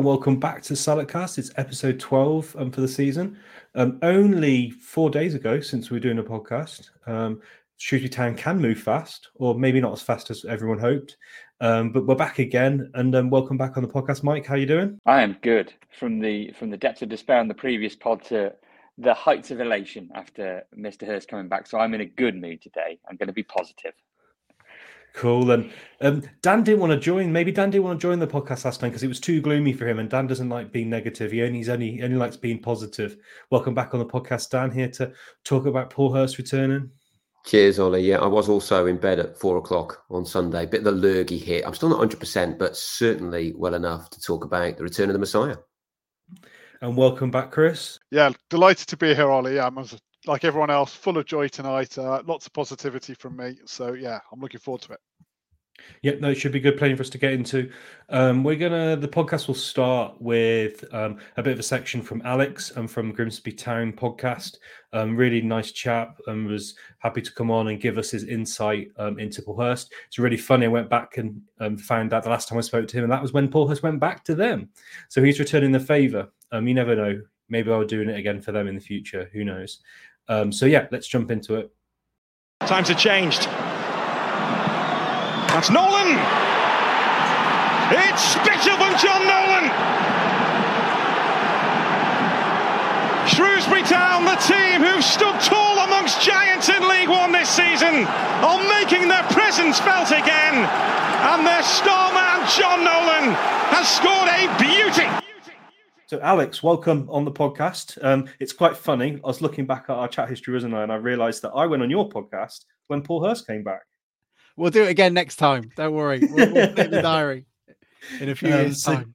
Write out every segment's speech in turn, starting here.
and welcome back to Saladcast. It's episode 12 um, for the season. Um, only four days ago since we were doing a podcast. Um, Shrewsbury Town can move fast, or maybe not as fast as everyone hoped. Um, but we're back again, and um, welcome back on the podcast, Mike. How you doing? I am good. From the from the depths of despair on the previous pod to the heights of elation after Mr. Hurst coming back. So I'm in a good mood today. I'm going to be positive. Cool. And um, Dan didn't want to join. Maybe Dan didn't want to join the podcast last time because it was too gloomy for him. And Dan doesn't like being negative. He only he's only he only likes being positive. Welcome back on the podcast, Dan. Here to talk about Paul Hurst returning. Cheers, Ollie. Yeah, I was also in bed at four o'clock on Sunday. Bit of the lurgy hit. I'm still not 100, percent but certainly well enough to talk about the return of the Messiah. And welcome back, Chris. Yeah, delighted to be here, Ollie. I'm like everyone else, full of joy tonight. Uh, lots of positivity from me. So yeah, I'm looking forward to it. Yep, no, it should be good playing for us to get into. Um, we're gonna the podcast will start with um, a bit of a section from Alex and from Grimsby Town podcast. Um, really nice chap and was happy to come on and give us his insight um, into Paul Hurst. It's really funny. I went back and um, found out the last time I spoke to him, and that was when Paul Hurst went back to them. So he's returning the favour. Um, you never know. Maybe I'll doing it again for them in the future. Who knows? Um, so yeah, let's jump into it. Times have changed. That's Nolan. It's special from John Nolan. Shrewsbury Town, the team who've stood tall amongst giants in League One this season, are making their presence felt again. And their star man, John Nolan, has scored a beauty. So, Alex, welcome on the podcast. Um, it's quite funny. I was looking back at our chat history, wasn't I? And I realised that I went on your podcast when Paul Hurst came back. We'll do it again next time. Don't worry. We'll, we'll the diary in a few um, years' so, time.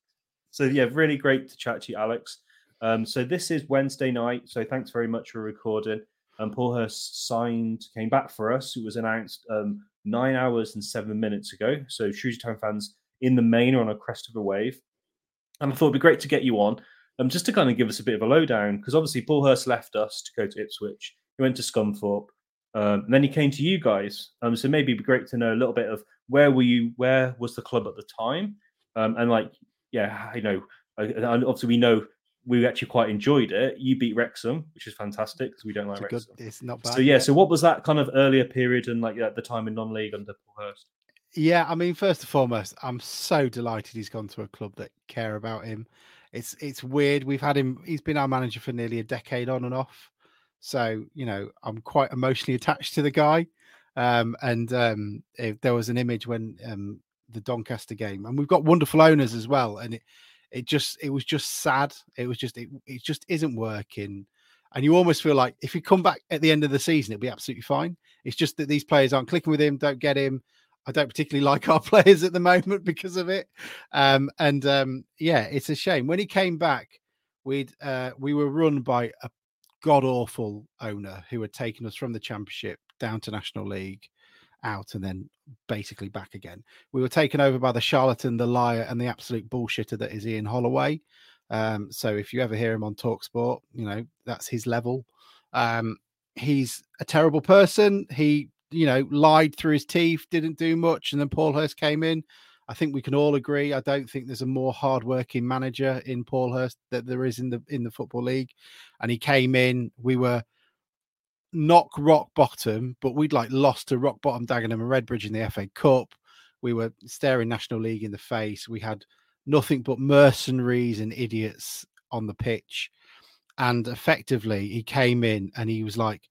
So yeah, really great to chat to you, Alex. Um, so this is Wednesday night. So thanks very much for recording. And um, Paul Hurst signed, came back for us. It was announced um, nine hours and seven minutes ago. So Shrewsbury Town fans in the main are on a crest of a wave. And I thought it'd be great to get you on, um, just to kind of give us a bit of a lowdown, because obviously Paul Hurst left us to go to Ipswich. He went to Scunthorpe. Um, and then he came to you guys. Um, so maybe it'd be great to know a little bit of where were you, where was the club at the time, um, and like, yeah, you know, obviously we know we actually quite enjoyed it. You beat Wrexham, which is fantastic because we don't like it's Wrexham. Good, it's not bad. So yeah, so what was that kind of earlier period and like at the time in non-league under Paul Hurst? Yeah, I mean, first and foremost, I'm so delighted he's gone to a club that care about him. It's it's weird. We've had him. He's been our manager for nearly a decade on and off. So, you know, I'm quite emotionally attached to the guy. Um, and um, if there was an image when um, the Doncaster game, and we've got wonderful owners as well. And it, it just, it was just sad. It was just, it, it just isn't working. And you almost feel like if you come back at the end of the season, it'll be absolutely fine. It's just that these players aren't clicking with him, don't get him. I don't particularly like our players at the moment because of it. Um, and um, yeah, it's a shame. When he came back, we'd uh, we were run by a god awful owner who had taken us from the championship down to national league out and then basically back again we were taken over by the charlatan the liar and the absolute bullshitter that is ian holloway um, so if you ever hear him on talk sport you know that's his level um, he's a terrible person he you know lied through his teeth didn't do much and then paul hurst came in I think we can all agree. I don't think there's a more hardworking manager in Paul Hurst that there is in the in the football league. And he came in. We were knock rock bottom, but we'd like lost to rock bottom Dagenham and Redbridge in the FA Cup. We were staring National League in the face. We had nothing but mercenaries and idiots on the pitch. And effectively, he came in and he was like,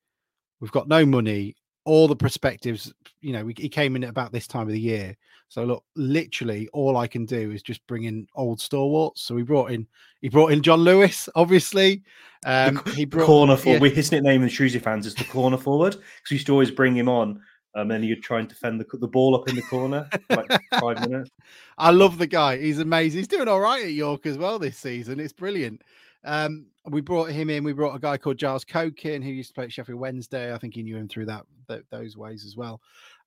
We've got no money. All the perspectives, you know, he came in at about this time of the year so look, literally all I can do is just bring in old stalwarts. So he brought in he brought in John Lewis, obviously. Um, he brought corner forward. Yeah. His nickname in Shrewsbury fans is the corner forward because we used to always bring him on. Um, and you'd try and defend the, the ball up in the corner like five minutes. I love the guy. He's amazing. He's doing all right at York as well this season. It's brilliant. Um, we brought him in. We brought a guy called Giles Coke in who used to play at Sheffield Wednesday. I think he knew him through that, that those ways as well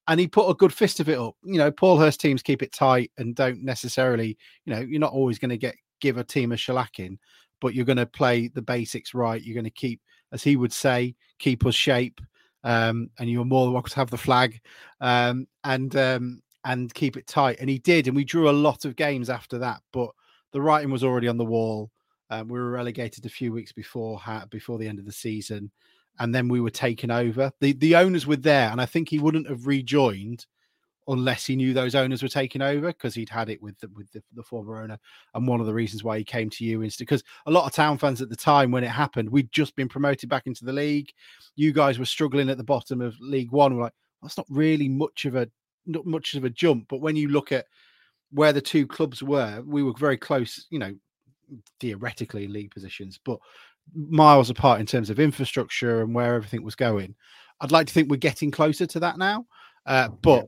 and he put a good fist of it up. You know, Paul Hurst teams keep it tight and don't necessarily, you know, you're not always going to get give a team a shellacking, but you're going to play the basics right. You're going to keep, as he would say, keep us shape, um, and you're more than welcome to have the flag, um, and um, and keep it tight. And he did, and we drew a lot of games after that. But the writing was already on the wall. Um, we were relegated a few weeks before before the end of the season, and then we were taken over. the The owners were there, and I think he wouldn't have rejoined unless he knew those owners were taking over because he'd had it with the, with the, the, former owner. And one of the reasons why he came to you is because a lot of town fans at the time when it happened, we'd just been promoted back into the league. You guys were struggling at the bottom of League One. We're like, that's not really much of a not much of a jump. But when you look at where the two clubs were, we were very close. You know, theoretically league positions, but miles apart in terms of infrastructure and where everything was going. I'd like to think we're getting closer to that now. Uh, but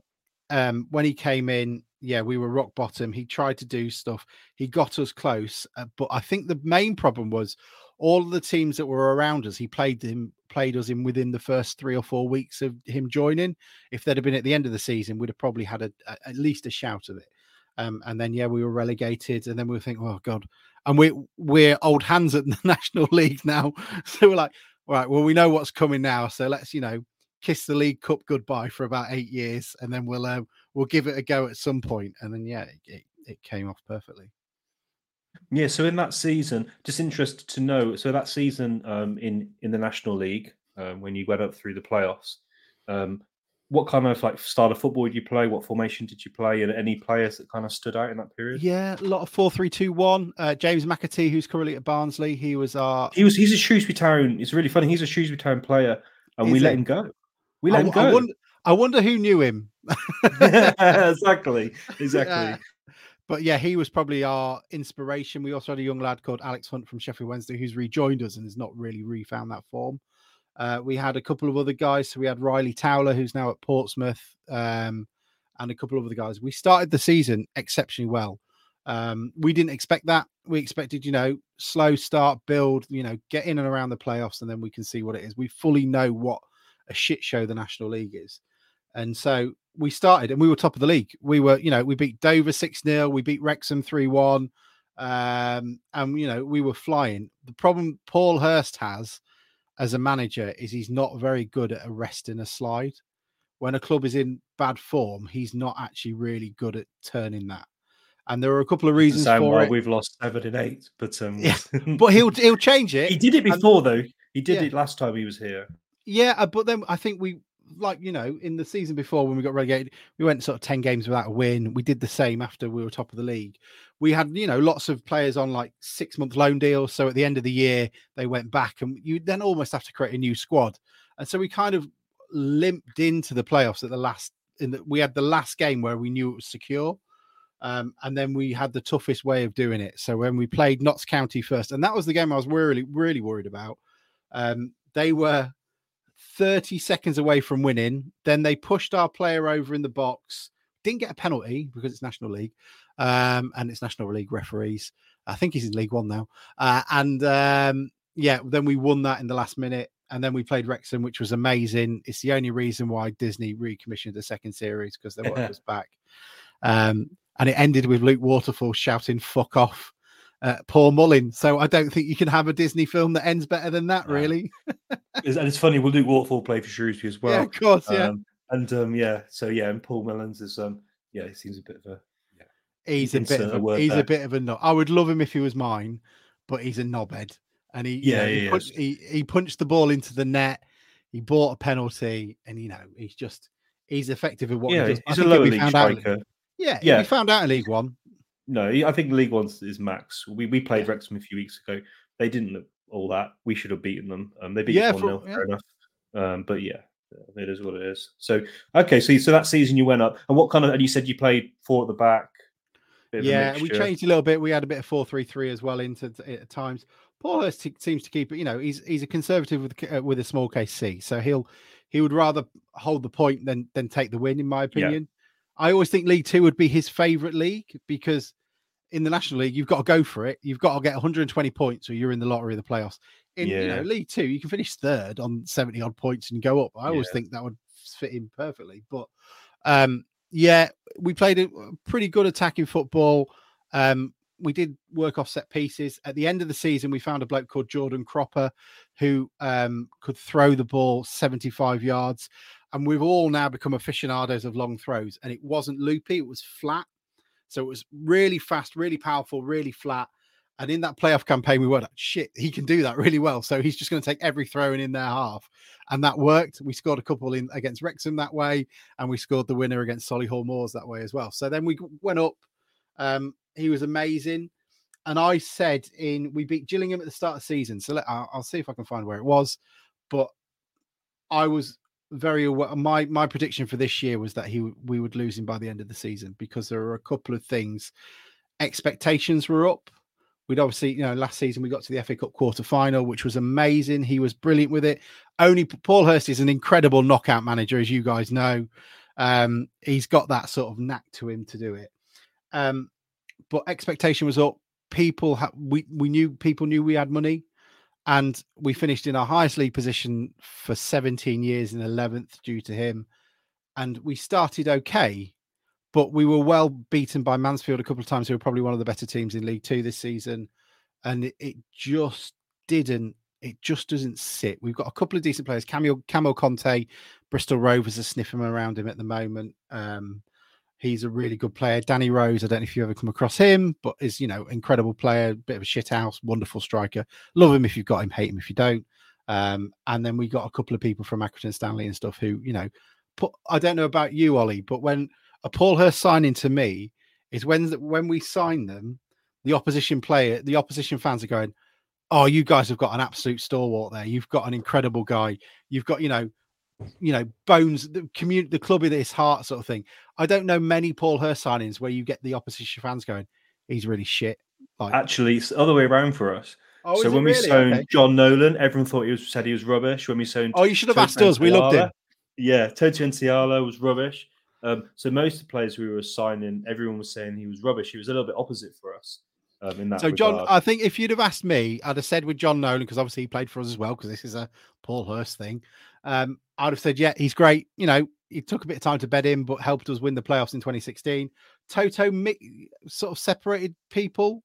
um, when he came in, yeah, we were rock bottom. He tried to do stuff. He got us close, uh, but I think the main problem was all of the teams that were around us. He played him, played us in within the first three or four weeks of him joining. If they'd have been at the end of the season, we'd have probably had a, a, at least a shout of it. Um, and then yeah, we were relegated, and then we were thinking, oh god, and we we're old hands at the National League now, so we're like, all right, well we know what's coming now, so let's you know kiss the League Cup goodbye for about eight years, and then we'll uh, we'll give it a go at some point, and then yeah, it, it, it came off perfectly. Yeah, so in that season, just interested to know. So that season um, in in the National League, um, when you went up through the playoffs, um, what kind of like style of football did you play? What formation did you play? And any players that kind of stood out in that period? Yeah, a lot of four three two one. Uh, James McAtee, who's currently at Barnsley, he was our. He was. He's a Shrewsbury Town. It's really funny. He's a Shrewsbury Town player, and Is we it? let him go. We let I, him go. I wonder, I wonder who knew him. exactly. Exactly. but yeah, he was probably our inspiration. We also had a young lad called Alex Hunt from Sheffield Wednesday who's rejoined us and has not really refound that form. Uh, we had a couple of other guys. So we had Ryley Towler, who's now at Portsmouth, um, and a couple of other guys. We started the season exceptionally well. Um, we didn't expect that. We expected, you know, slow start, build, you know, get in and around the playoffs, and then we can see what it is. We fully know what a shit show the National League is. And so we started and we were top of the league. We were, you know, we beat Dover 6 0, we beat Wrexham 3 1. Um, and, you know, we were flying. The problem Paul Hurst has as a manager is he's not very good at arresting a slide. When a club is in bad form, he's not actually really good at turning that. And there are a couple of reasons for why it. We've lost seven and eight, but um, yeah. but he'll he'll change it. He did it before and, though. He did yeah. it last time he was here. Yeah, uh, but then I think we like you know in the season before when we got relegated, we went sort of ten games without a win. We did the same after we were top of the league. We had you know lots of players on like six month loan deals, so at the end of the year they went back, and you then almost have to create a new squad. And so we kind of limped into the playoffs at the last. In the, we had the last game where we knew it was secure. Um, and then we had the toughest way of doing it. So when we played Notts County first, and that was the game I was really, really worried about. Um, they were 30 seconds away from winning. Then they pushed our player over in the box. Didn't get a penalty because it's National League um, and it's National League referees. I think he's in League One now. Uh, and um, yeah, then we won that in the last minute. And then we played Wrexham, which was amazing. It's the only reason why Disney recommissioned the second series because they wanted us back. Um, and it ended with Luke Waterfall shouting "fuck off" uh, Paul Mullin. So I don't think you can have a Disney film that ends better than that, really. and it's funny, we'll do Waterfall play for Shrewsbury as well. Yeah, of course, yeah. Um, and um, yeah, so yeah, and Paul Mullins is um, yeah, he seems a bit of a yeah. He's a bit of a, he's there. a bit of a knob. I would love him if he was mine, but he's a knobhead, and he yeah, you know, he, punched, he he punched the ball into the net. He bought a penalty, and you know he's just he's effective at what yeah, he does. He's a lower league striker. Out, yeah, yeah. We found out in League One. No, I think League One is max. We we played yeah. Wrexham a few weeks ago. They didn't look all that. We should have beaten them. Um, they beat yeah, one 0 yeah. fair enough. Um, but yeah, it is what it is. So okay, so so that season you went up, and what kind of? And you said you played four at the back. Yeah, we changed a little bit. We had a bit of four three three as well into at times. Paul Hurst seems to keep it. You know, he's he's a conservative with uh, with a small case C, so he'll he would rather hold the point than than take the win, in my opinion. Yeah. I always think League Two would be his favourite league because in the National League, you've got to go for it. You've got to get 120 points, or you're in the lottery of the playoffs. In yeah. you know League Two, you can finish third on 70 odd points and go up. I always yeah. think that would fit in perfectly. But um, yeah, we played a pretty good attacking football. Um, we did work off set pieces. At the end of the season, we found a bloke called Jordan Cropper who um, could throw the ball 75 yards. And we've all now become aficionados of long throws. And it wasn't loopy, it was flat. So it was really fast, really powerful, really flat. And in that playoff campaign, we were like, shit, he can do that really well. So he's just going to take every throw in in their half. And that worked. We scored a couple in against Wrexham that way. And we scored the winner against Solihull Moors that way as well. So then we went up. Um, he was amazing. And I said in, we beat Gillingham at the start of the season. So let, I'll, I'll see if I can find where it was. But I was very aware. My my prediction for this year was that he we would lose him by the end of the season because there are a couple of things. Expectations were up. We'd obviously, you know, last season we got to the FA Cup quarter final, which was amazing. He was brilliant with it. Only Paul Hurst is an incredible knockout manager, as you guys know. Um, he's got that sort of knack to him to do it. Um, but expectation was up. People, ha- we we knew people knew we had money and we finished in our highest league position for 17 years in 11th due to him. And we started okay but we were well beaten by mansfield a couple of times. Who were probably one of the better teams in league two this season. And it, it just didn't it just doesn't sit. We've got a couple of decent players. Kamil Conteh bristol rovers are sniffing around him at the moment. Um, He's a really good player. Danny Rose, I don't know if you ever come across him, but is, you know, incredible player, bit of a shit house, wonderful striker. Love him if you've got him, hate him if you don't. Um, and then we got a couple of people from Accrington Stanley and stuff who, you know, put I don't know about you, Ollie, but when a Paul Hurst signing to me is when when we sign them, the opposition player, the opposition fans are going, Oh, you guys have got an absolute stalwart there. You've got an incredible guy. You've got, you know, you know, bones, the community, the club in his heart, sort of thing. I don't know many Paul Hurst signings where you get the opposition fans going, he's really shit. Like, Actually, it's the other way around for us. Oh, so when really? we signed okay. John Nolan, everyone thought he was said he was rubbish. When we signed, oh, you should have Toto asked us. We loved him. Yeah, Toto Nsiala was rubbish. Um, so most of the players we were signing, everyone was saying he was rubbish. He was a little bit opposite for us um, in that. So, John. I think if you'd have asked me, I'd have said with John Nolan because obviously he played for us as well. Because this is a Paul Hurst thing. Um, I'd have said, yeah, he's great. You know, it took a bit of time to bed in, but helped us win the playoffs in 2016. Toto mi- sort of separated people,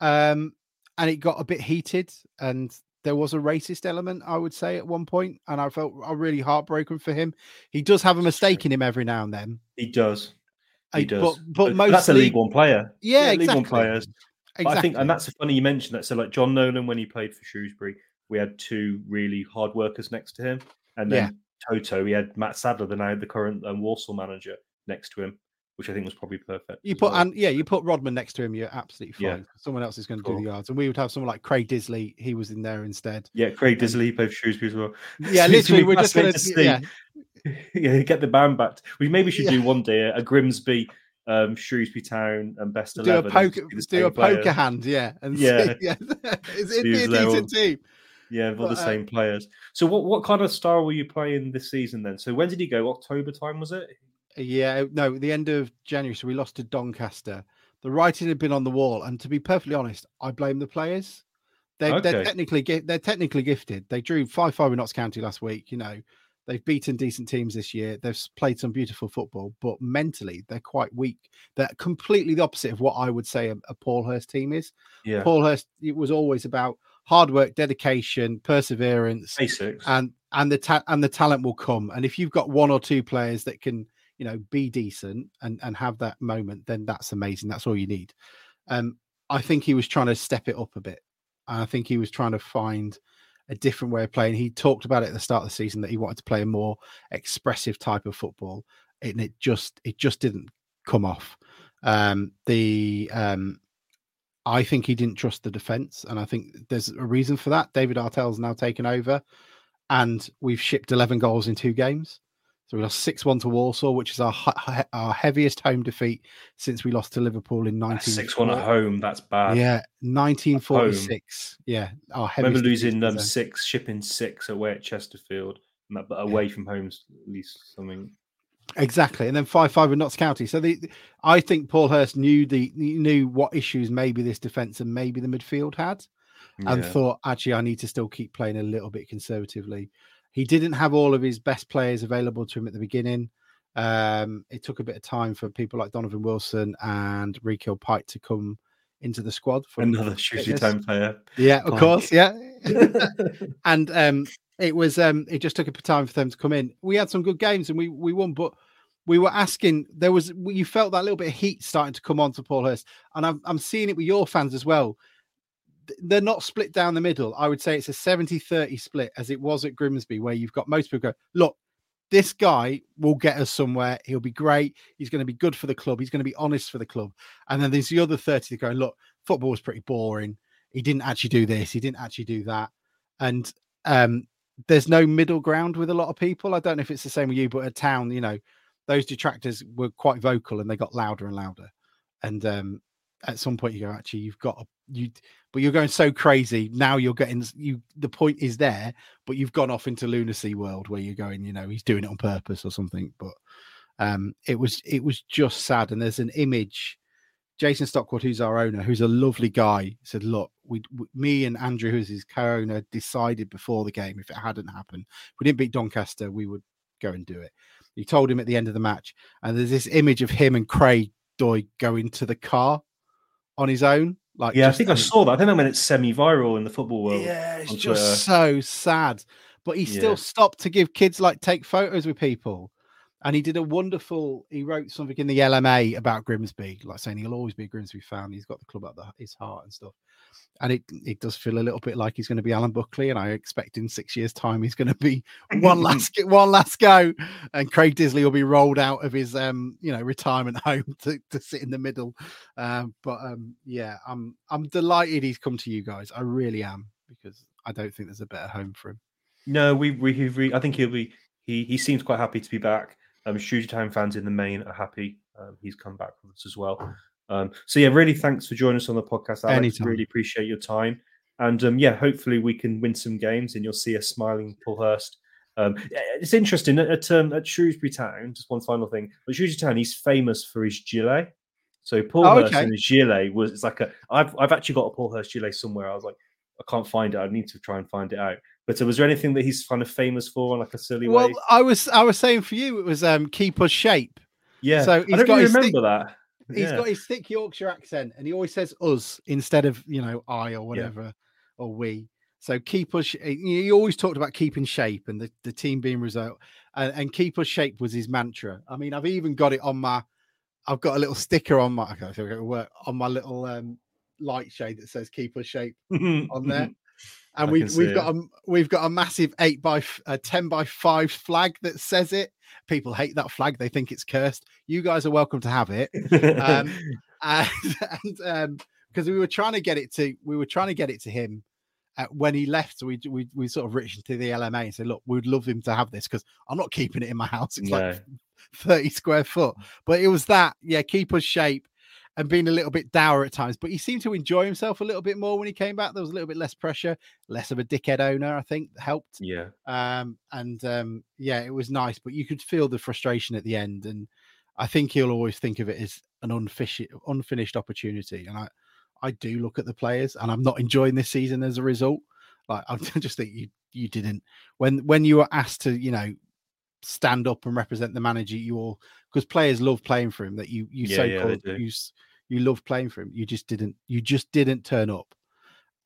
um, and it got a bit heated, and there was a racist element, I would say, at one point, and I felt really heartbroken for him. He does have a mistake in him every now and then. he does. He does. But, but mostly, that's a League One player. Yeah, League One exactly. players. Exactly. I think, and that's funny you mentioned that. So, like John Nolan, when he played for Shrewsbury, we had two really hard workers next to him, and then Toto, we had Matt Sadler, the now the current um, Walsall manager, next to him, which I think was probably perfect. You put well. and yeah, you put Rodman next to him, you're absolutely Yeah. fine. Someone else is going to do the yards, and we would have someone like Craig Disley. He was in there instead. yeah, Craig Disley he played for Shrewsbury as well. Yeah, literally, we're just going to see. yeah, yeah, get the band back. We maybe should Yeah. do one day a Grimsby, um, Shrewsbury Town, and best do a eleven. and poker, just be the do a poker hand, yeah, and Yeah. see, yeah, it's, it'd be a there decent team. Yeah, with all the But, uh, same players. So, what what kind of style were you playing this season then? So, when did he go? October time was it? Yeah, no, the end of January, so we lost to Doncaster. The writing had been on the wall, and to be perfectly honest, I blame the players. They, They're Okay. technically they're technically gifted. They drew five five in Notts County last week. You know, they've beaten decent teams this year. They've played some beautiful football, but mentally they're quite weak. They're completely the opposite of what I would say a, a Paul Hurst team is. Yeah, Paul Hurst it was always about hard work, dedication, perseverance, basics. and and the ta- and the talent will come. And if you've got one or two players that can, you know, be decent and and have that moment, then that's amazing. That's all you need. Um, I think he was trying to step it up a bit. I think he was trying to find a different way of playing. He talked about it at the start of the season that he wanted to play a more expressive type of football, and it just it just didn't come off. Um, the um, I think he didn't trust the defense, and I think there's a reason for that. David Artell's now taken over, and we've shipped 11 goals in two games. So we lost 6 1 to Walsall, which is our our heaviest home defeat since we lost to Liverpool in 19. Six one at home. That's bad. Yeah, 1946. Yeah, our I remember heaviest defeat losing um, six, shipping six away at Chesterfield, and that, but away from home's at least something. Exactly, and then five five in Notts County. So the, I think Paul Hurst knew the knew what issues maybe this defense and maybe the midfield had, and Yeah. thought actually I need to still keep playing a little bit conservatively. He didn't have all of his best players available to him at the beginning. Um, it took a bit of time for people like Donovan Wilson and Rekeil Pyke to come into the squad. For Another Shrewsbury time player. Yeah, of Pyke. course. Yeah. and um it was um it just took a time for them to come in. We had some good games and we we won, but we were asking. There was you felt that little bit of heat starting to come on to Paul Hurst, and I'm I'm seeing it with your fans as well. They're not split down the middle. I would say it's a 70 30 split as it was at Grimsby, where you've got most people go, look, this guy will get us somewhere. He'll be great. He's going to be good for the club. He's going to be honest for the club. And then there's the other 30 that go, look, football was pretty boring. He didn't actually do this. He didn't actually do that. And um, there's no middle ground with a lot of people. I don't know if it's the same with you, but at town, you know, those detractors were quite vocal and they got louder and louder. And um, at some point, you go, actually, you've got a, you, but you're going so crazy now. You're getting you. The point is there, but you've gone off into lunacy world where you're going. You know, he's doing it on purpose or something. But um, it was it was just sad. And there's an image. Jason Stockwood, who's our owner, who's a lovely guy, said, "Look, we, we me and Andrew, who's his co-owner, decided before the game if it hadn't happened, we didn't beat Doncaster, we would go and do it." He told him at the end of the match, and there's this image of him and Craig Doig going to the car on his own. Like, yeah, I think I saw that. I think that meant it's semi-viral in the football world. Yeah, it's just Twitter. so sad. But he still Yeah. stopped to give kids like take photos with people. And he did a wonderful, he wrote something in the LMA about Grimsby, like saying he'll always be a Grimsby fan. He's got the club at the, his heart and stuff. And it it does feel a little bit like he's going to be Alan Buckley, and I expect in six years' time he's going to be one last one last go, and Craig Disley will be rolled out of his um you know retirement home to, to sit in the middle. Um, but um yeah, I'm I'm delighted he's come to you guys. I really am because I don't think there's a better home for him. No, we we re- I think he'll be he he seems quite happy to be back. Um, Shrewsbury Town fans in the main are happy. Um, he's come back with us as well. Um, so yeah, really thanks for joining us on the podcast, Alex. Anytime. Really appreciate your time. And um, yeah, hopefully we can win some games, and you'll see a smiling Paul Hurst. Um, it's interesting at um, at Shrewsbury Town. Just one final thing, at Shrewsbury Town, he's famous for his gilet. So Paul Oh, Hurst okay. and his gilet was it's like a. I've I've actually got a Paul Hurst gilet somewhere. I was like, I can't find it. I need to try and find it out. But uh, was there anything that he's kind of famous for, in like a silly Well, way? Well, I was I was saying for you it was um keep us shape. Yeah, so I he's don't got really remember that. He's Yeah. got his thick Yorkshire accent, and he always says "us" instead of you know "I" or whatever or "we." So keep us. He always talked about keeping shape and the, the team being result, and, and keep us shape was his mantra. I mean, I've even got it on my. I've got a little sticker on my. Okay, so work on my little um, light shade that says "keep us shape" on there. I And can we've we've it. got a we've got a massive eight by f- a ten by five flag that says it. People hate that flag; they think it's cursed. You guys are welcome to have it um, and, and um because we were trying to get it to we were trying to get it to him uh, when he left we, we we sort of reached to the lma and said look we'd love him to have this because i'm not keeping it in my house it's like 30 square foot but it was that yeah keep us shape and being a little bit dour at times but he seemed to enjoy himself a little bit more when he came back. There was a little bit less pressure less of a dickhead owner i think helped. Yeah, um and um yeah it was nice but you could feel the frustration at the end and i think he'll always think of it as an unfinished unfinished opportunity and i i do look at the players and i'm not enjoying this season as a result. Like i just think you you didn't. When when you were asked to you know stand up and represent the manager you all because players love playing for him that you you Yeah, so yeah, called you you love playing for him you just didn't you just didn't turn up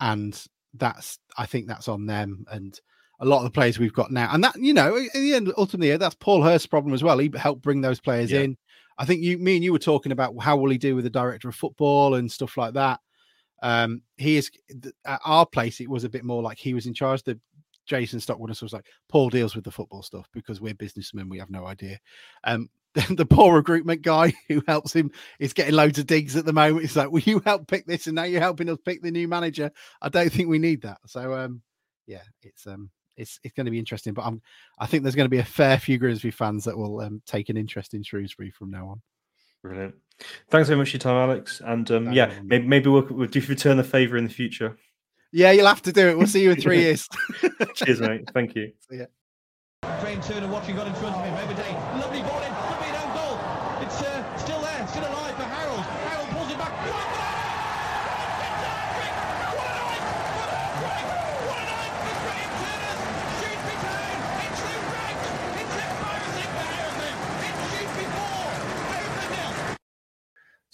and that's I think that's on them and a lot of the players we've got now, and that you know, in the end, ultimately, that's Paul Hurst's problem as well. He helped bring those players Yeah. in. I think you, me, and you were talking about how will he do with the director of football and stuff like that. Um, he is at our place. It was a bit more like he was in charge. The Jason Stockwood was like Paul deals with the football stuff because we're businessmen. We have no idea. Um, the, the poor recruitment guy who helps him is getting loads of digs at the moment. It's like, will you help pick this? And now you're helping us pick the new manager. I don't think we need that. So, um, yeah, it's um, it's it's going to be interesting. But I'm I think there's going to be a fair few Grimsby fans that will um, take an interest in Shrewsbury from now on. brilliant. Thanks very much for your time, Alex. And um, yeah, maybe, maybe we'll, we'll do return the favour in the future. Yeah, you'll have to do it. We'll see you in three years. Cheers, mate. Thank you. Graham Turner watching got in front of him. Overday, lovely ball in, could be an own goal. It's uh, still there, still alive for Harold. Harold pulls it back.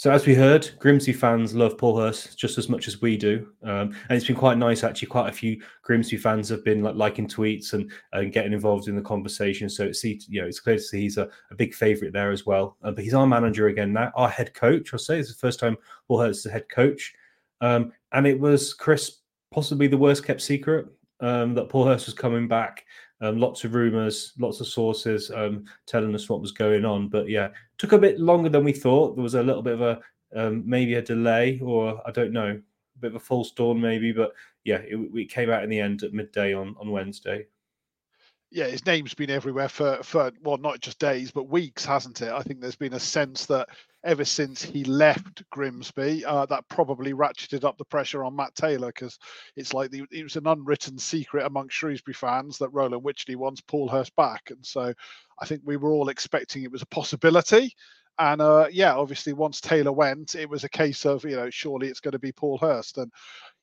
So as we heard, Grimsby fans love Paul Hurst just as much as we do, um, and it's been quite nice actually. Quite a few Grimsby fans have been like liking tweets and, and getting involved in the conversation. So it's you know it's clear to see he's a, a big favourite there as well. Uh, but he's our manager again now, our head coach. I'll say it's the first time Paul Hurst is the head coach, um, and it was Chris possibly the worst kept secret um, that Paul Hurst was coming back. Um, lots of rumors, lots of sources um, telling us what was going on. But yeah, took a bit longer than we thought. There was a little bit of a um, maybe a delay, or I don't know, a bit of a false dawn maybe. But yeah, it, it came out in the end at midday on on Wednesday yeah, his name's been everywhere for for well, not just days but weeks, hasn't it? I think there's been a sense that ever since he left Grimsby, uh, that probably ratcheted up the pressure on Matt Taylor because it's like the, it was an unwritten secret among Shrewsbury fans that Roland Wycherley wants Paul Hurst back, and so I think we were all expecting it was a possibility. And uh, yeah, obviously, once Taylor went, it was a case of you know surely it's going to be Paul Hurst, and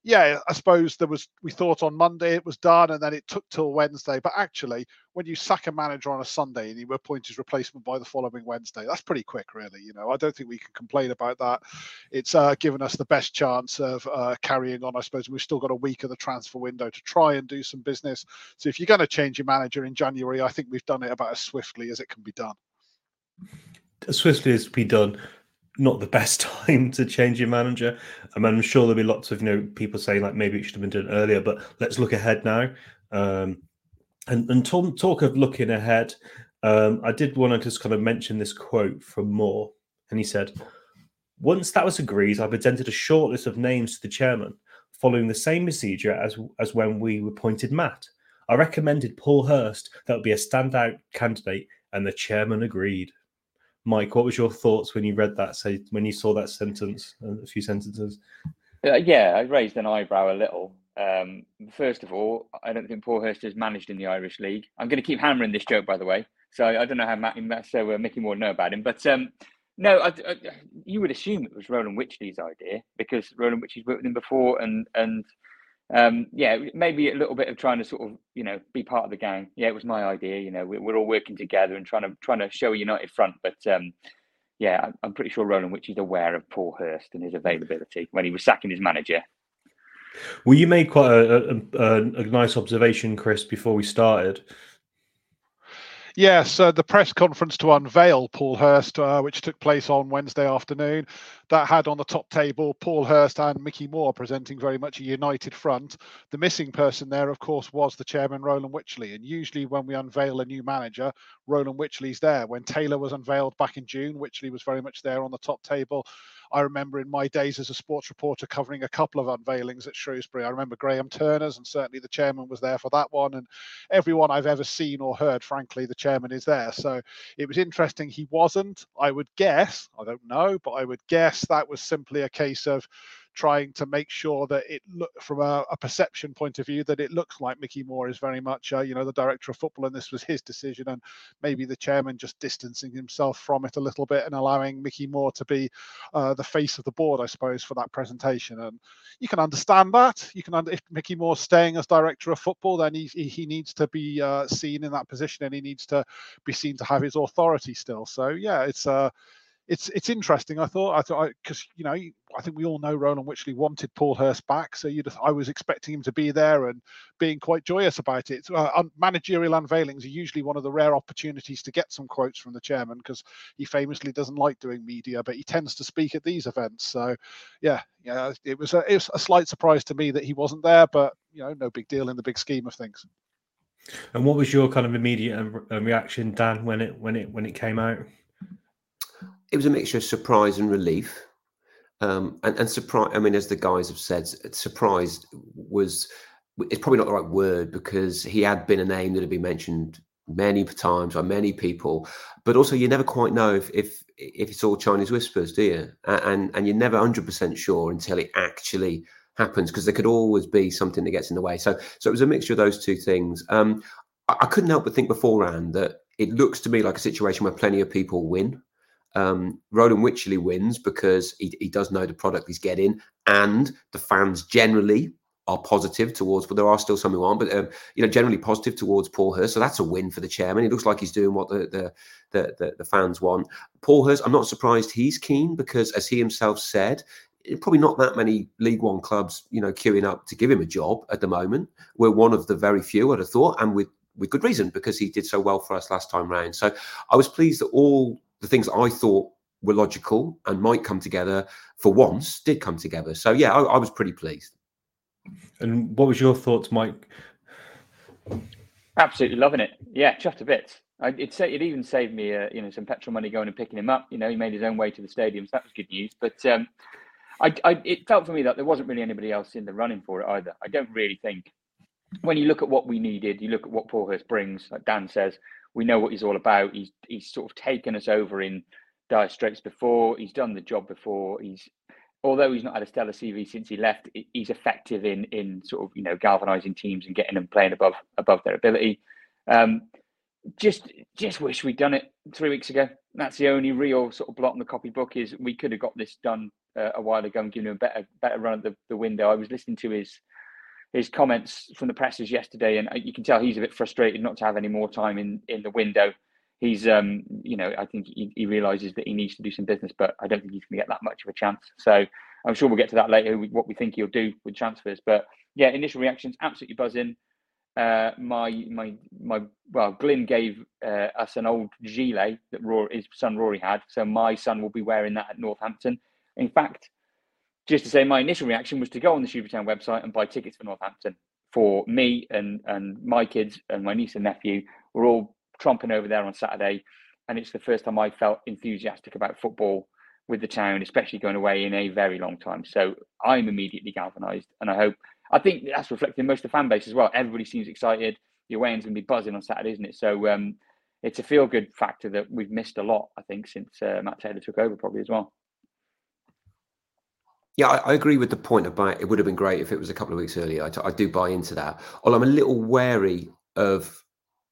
yeah, I suppose there was we thought on Monday it was done, and then it took till Wednesday. But actually, when you sack a manager on a Sunday and you appoint his replacement by the following Wednesday, that's pretty quick, really. You know, I don't think we can complain about that. It's uh, given us the best chance of uh, carrying on. I suppose we've still got a week of the transfer window to try and do some business. So if you're going to change your manager in January, I think we've done it about as swiftly as it can be done. As swiftly as be done not the best time to change your manager. I mean, I'm sure there'll be lots of you know people saying like maybe it should have been done earlier, but let's look ahead now. Um, and and talk, talk of looking ahead, um, I did want to just kind of mention this quote from Moore, and he said, "Once that was agreed, I presented a short list of names to the chairman, following the same procedure as as when we appointed Matt. I recommended Paul Hurst that would be a standout candidate, and the chairman agreed." Mike, what was your thoughts when you read that? Say when you saw that sentence, a few sentences. Uh, yeah, I raised an eyebrow a little. Um, first of all, I don't think Paul Hurst is managed in the Irish League. I'm going to keep hammering this joke, by the way. So I don't know how Matt, so uh, Mickey Moore know about him, but um, no, I, I, you would assume it was Roland Wycherley's idea because Roland Wycherley's worked with him before, and and um, yeah, maybe a little bit of trying to sort of, you know, be part of the gang. Yeah, it was my idea. You know, we're, all working together and trying to trying to show a united front. But um, yeah, I'm pretty sure Roland Wycherley's aware of Paul Hurst and his availability when he was sacking his manager. Well, you made quite a, a, a nice observation, Chris, before we started. Yes, uh, the press conference to unveil Paul Hurst, uh, which took place on Wednesday afternoon, that had on the top table Paul Hurst and Mickey Moore presenting very much a united front. The missing person there, of course, was the chairman, Roland Wycherley. And usually, when we unveil a new manager, Roland Wycherley's there. When Taylor was unveiled back in June, Wycherley was very much there on the top table. I remember in my days as a sports reporter covering a couple of unveilings at Shrewsbury. I remember Graham Turner's, and certainly the chairman was there for that one. And everyone I've ever seen or heard, frankly, the chairman is there. So it was interesting. He wasn't. I would guess, I don't know, but I would guess that was simply a case of trying to make sure that it look from a, a, perception point of view that it looks like Mickey Moore is very much, uh, you know, the director of football, and this was his decision, and maybe the chairman just distancing himself from it a little bit and allowing Mickey Moore to be uh, the face of the board, I suppose, for that presentation. And you can understand that. You can, if Mickey Moore's staying as director of football, then he he needs to be uh, seen in that position, and he needs to be seen to have his authority still. So yeah, it's uh it's it's interesting. I thought I thought because you know I think we all know Roland Wycherley wanted Paul Hurst back, so you I was expecting him to be there and being quite joyous about it. Uh, managerial unveilings are usually one of the rare opportunities to get some quotes from the chairman because he famously doesn't like doing media, but he tends to speak at these events. So yeah, yeah, it was a, it was a slight surprise to me that he wasn't there, but you know, no big deal in the big scheme of things. And what was your kind of immediate um, reaction, Dan, when it when it when it came out? It was a mixture of surprise and relief. Um, and, and surprise, I mean, as the guys have said, surprise was, it's probably not the right word because he had been a name that had been mentioned many times by many people, but also you never quite know if, if, if it's all Chinese whispers, do you? And, and you're never 100% sure until it actually happens because there could always be something that gets in the way. So, so it was a mixture of those two things. Um, I, I couldn't help but think beforehand that it looks to me like a situation where plenty of people win um, Roland Wycherley wins because he, he does know the product he's getting, and the fans generally are positive towards, but there are still some who aren't. But um, you know, generally positive towards Paul Hurst. So that's a win for the chairman. He looks like he's doing what the the the, the, the fans want. Paul Hurst, I'm not surprised he's keen because, as he himself said, probably not that many League One clubs, you know, queuing up to give him a job at the moment. We're one of the very few, I'd have thought, and with with good reason because he did so well for us last time round. So I was pleased that all the things I thought were logical and might come together for once did come together. So yeah, I, I was pretty pleased. And what was your thoughts, Mike? Absolutely loving it. Yeah, chuffed to bits. I, it, it even saved me, uh, you know, some petrol money going and picking him up. You know, he made his own way to the stadium, so that was good news. But um, I, I, it felt for me that there wasn't really anybody else in the running for it either. I don't really think. When you look at what we needed, you look at what Paul Hurst brings. Like Dan says, we know what he's all about. He's he's sort of taken us over in dire straits before. He's done the job before. He's although he's not had a stellar CV since he left, he's effective in in sort of you know galvanizing teams and getting them playing above above their ability. Um, just just wish we'd done it three weeks ago. That's the only real sort of blot in the copybook is we could have got this done uh, a while ago and given him a better better run at the, the window. I was listening to his his comments from the presses yesterday, and uh, you can tell he's a bit frustrated not to have any more time in in the window. He's um you know I think he, he realizes that he needs to do some business, but I don't think he's going to get that much of a chance. So I'm sure we'll get to that later. What we think he'll do with transfers, but yeah, initial reactions absolutely buzzing uh, my my my well, Glyn gave uh, us an old gilet that Rory, his son Rory had, so my son will be wearing that at Northampton. In fact, just to say, my initial reaction was to go on the Supertown website and buy tickets for Northampton for me and and my kids and my niece and nephew. We're all tromping over there on Saturday, and it's the first time I felt enthusiastic about football with the town, especially going away in a very long time. So I'm immediately galvanised, and I hope I think that's reflecting most of the fan base as well. Everybody seems excited. The away end's going to be buzzing on Saturday, isn't it? So um, it's a feel good factor that we've missed a lot, I think, since uh, Matt Taylor took over, probably as well. Yeah, I, I, agree with the point about it would have been great if it was a couple of weeks earlier. I, I do buy into that. Although I'm a little wary of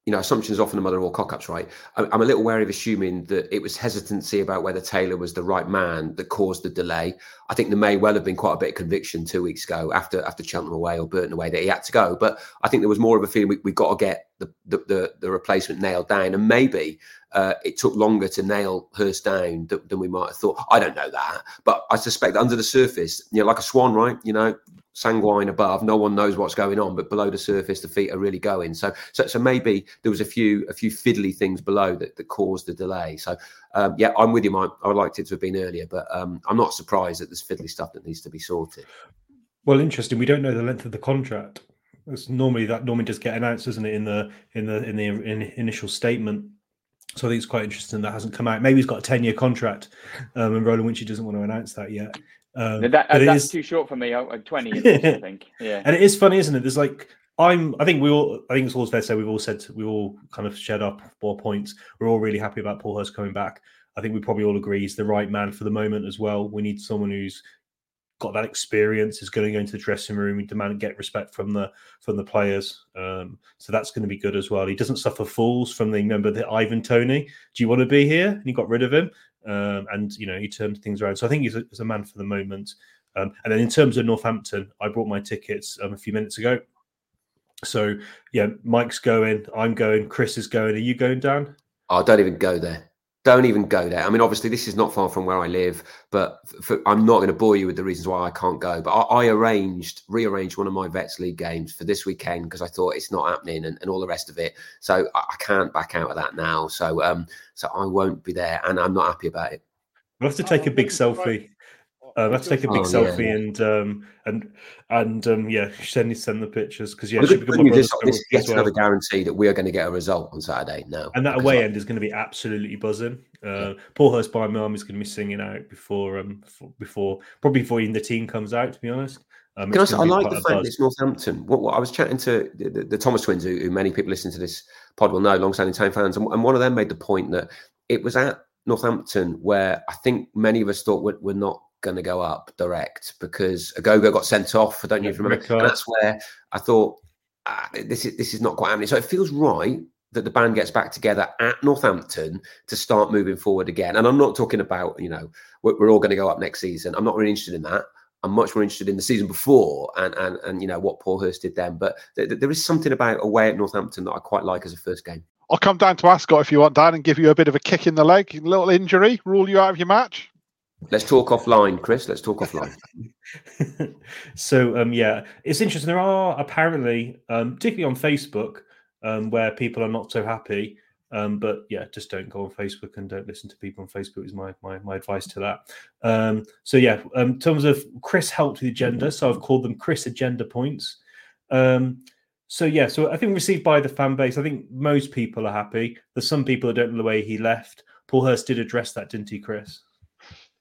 you know, assumptions often the mother of all cock ups, right? I'm a little wary of assuming that it was hesitancy about whether Taylor was the right man that caused the delay. I think there may well have been quite a bit of conviction two weeks ago after after Cheltenham away or Burton away that he had to go. But I think there was more of a feeling we, we got to get the, the, the, the replacement nailed down. And maybe uh, it took longer to nail Hurst down than, than, we might have thought. I don't know that. But I suspect under the surface, you know, like a swan, right? You know, sanguine above. No one knows what's going on but below the surface the feet are really going. So so, so maybe there was a few a few fiddly things below that, that caused the delay. So um, yeah i'm with you mike. I would like it to have been earlier but um, i'm not surprised that there's fiddly stuff that needs to be sorted. Well interesting. We don't know the length of the contract. It's normally that normally just get announced isn't it in the in the in the in initial statement. So I think it's quite interesting that hasn't come out. Maybe he's got a ten-year contract, um, and Roland Wycherley doesn't want to announce that yet. Um, that, that's is... too short for me. I'm 20, I think. Yeah. And it is funny, isn't it? There's like I'm. I think we all. I think it's always fair to say we've all said we all kind of shared up four points. We're all really happy about Paul Hurst coming back. I think we probably all agree he's the right man for the moment as well. We need someone who's got that experience, is going to go into the dressing room, and demand get respect from the from the players. Um, so that's going to be good as well. He doesn't suffer fools from the remember the Ivan Toney. Do you want to be here? And he got rid of him um, and you know he turned things around. So I think he's a, he's a man for the moment. Um, and then in terms of Northampton, I brought my tickets um, a few minutes ago. So yeah, Mike's going, I'm going, Chris is going. Are you going, Dan? I don't even go there. Don't even go there. I mean, obviously, this is not far from where I live, but for, I'm not going to bore you with the reasons why I can't go. But I, I arranged, rearranged one of my Vets League games for this weekend because I thought it's not happening and, and all the rest of it. So I, I, can't back out of that now. So, um, so I won't be there, and I'm not happy about it. We'll have to take a big selfie. Uh, let's take a big oh, selfie yeah. and um, and and um, yeah, send send the pictures because yeah, well, this, this yet well. another guarantee that we are going to get a result on Saturday. now. and that away end is going to be absolutely buzzing. Uh, yeah. Paul Hurst by my mum is going to be singing out before um before probably before even the team comes out. To be honest. Um, I, I, like the fact that it's Northampton. What, what, I was chatting to the, the, the Thomas twins, who, who, many people listening to this pod will know, long-standing town fans, and, and, one of them made the point that it was at Northampton where I think many of us thought we're, we're not going to go up direct because Ogogo got sent off. I don't even remember. And that's where I thought ah, this is this is not quite happening. So it feels right that the band gets back together at Northampton to start moving forward again. And I'm not talking about you know we're, we're all going to go up next season. I'm not really interested in that. I'm much more interested in the season before and and and you know what Paul Hurst did then. But th- th- there is something about away at Northampton that I quite like as a first game. I'll come down to Ascot if you want, Dan, and give you a bit of a kick in the leg, a little injury, rule you out of your match. Let's talk offline, Chris. Let's talk offline. so um, yeah, it's interesting. There are apparently, um, particularly on Facebook, um, where people are not so happy. Um, but yeah, just don't go on Facebook and don't listen to people on Facebook is my my, my advice to that. Um, so yeah, um, in terms of Chris helped with the agenda, so I've called them Chris agenda points. Um, so yeah, so I think received by the fan base, I think most people are happy. There's some people that don't know the way he left. Paul Hurst did address that, didn't he, Chris?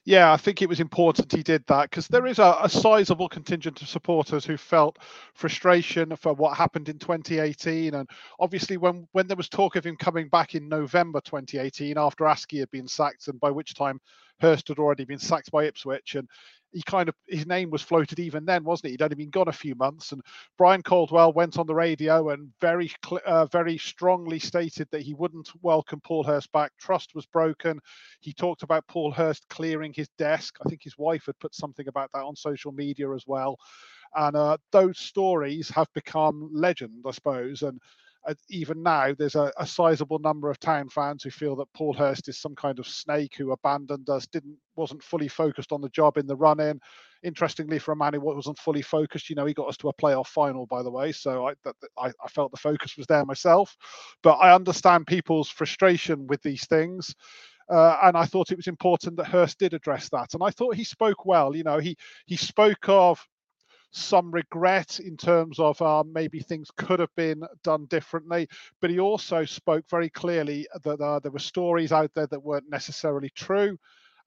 Yeah, I think it was important he did that because there is a, a sizable contingent of supporters who felt frustration for what happened in 2018, and obviously when when there was talk of him coming back in November 2018 after Askey had been sacked, and by which time Hurst had already been sacked by Ipswich, and he kind of his name was floated even then, wasn't it? He'd only been gone a few months, and Brian Caldwell went on the radio and very uh, very strongly stated that he wouldn't welcome Paul Hurst back. Trust was broken. He talked about Paul Hurst clearing his desk. I think his wife had put something about that on social media as well, and uh, those stories have become legend, I suppose, and even now, there's a, a sizable number of town fans who feel that Paul Hurst is some kind of snake who abandoned us, didn't wasn't fully focused on the job in the run-in. Interestingly, for a man who wasn't fully focused, you know, he got us to a playoff final, by the way. So I, that, I, I felt the focus was there myself. But I understand people's frustration with these things. Uh, and I thought it was important that Hurst did address that. And I thought he spoke well. You know, he he spoke of some regret in terms of uh, maybe things could have been done differently. But he also spoke very clearly that uh, there were stories out there that weren't necessarily true.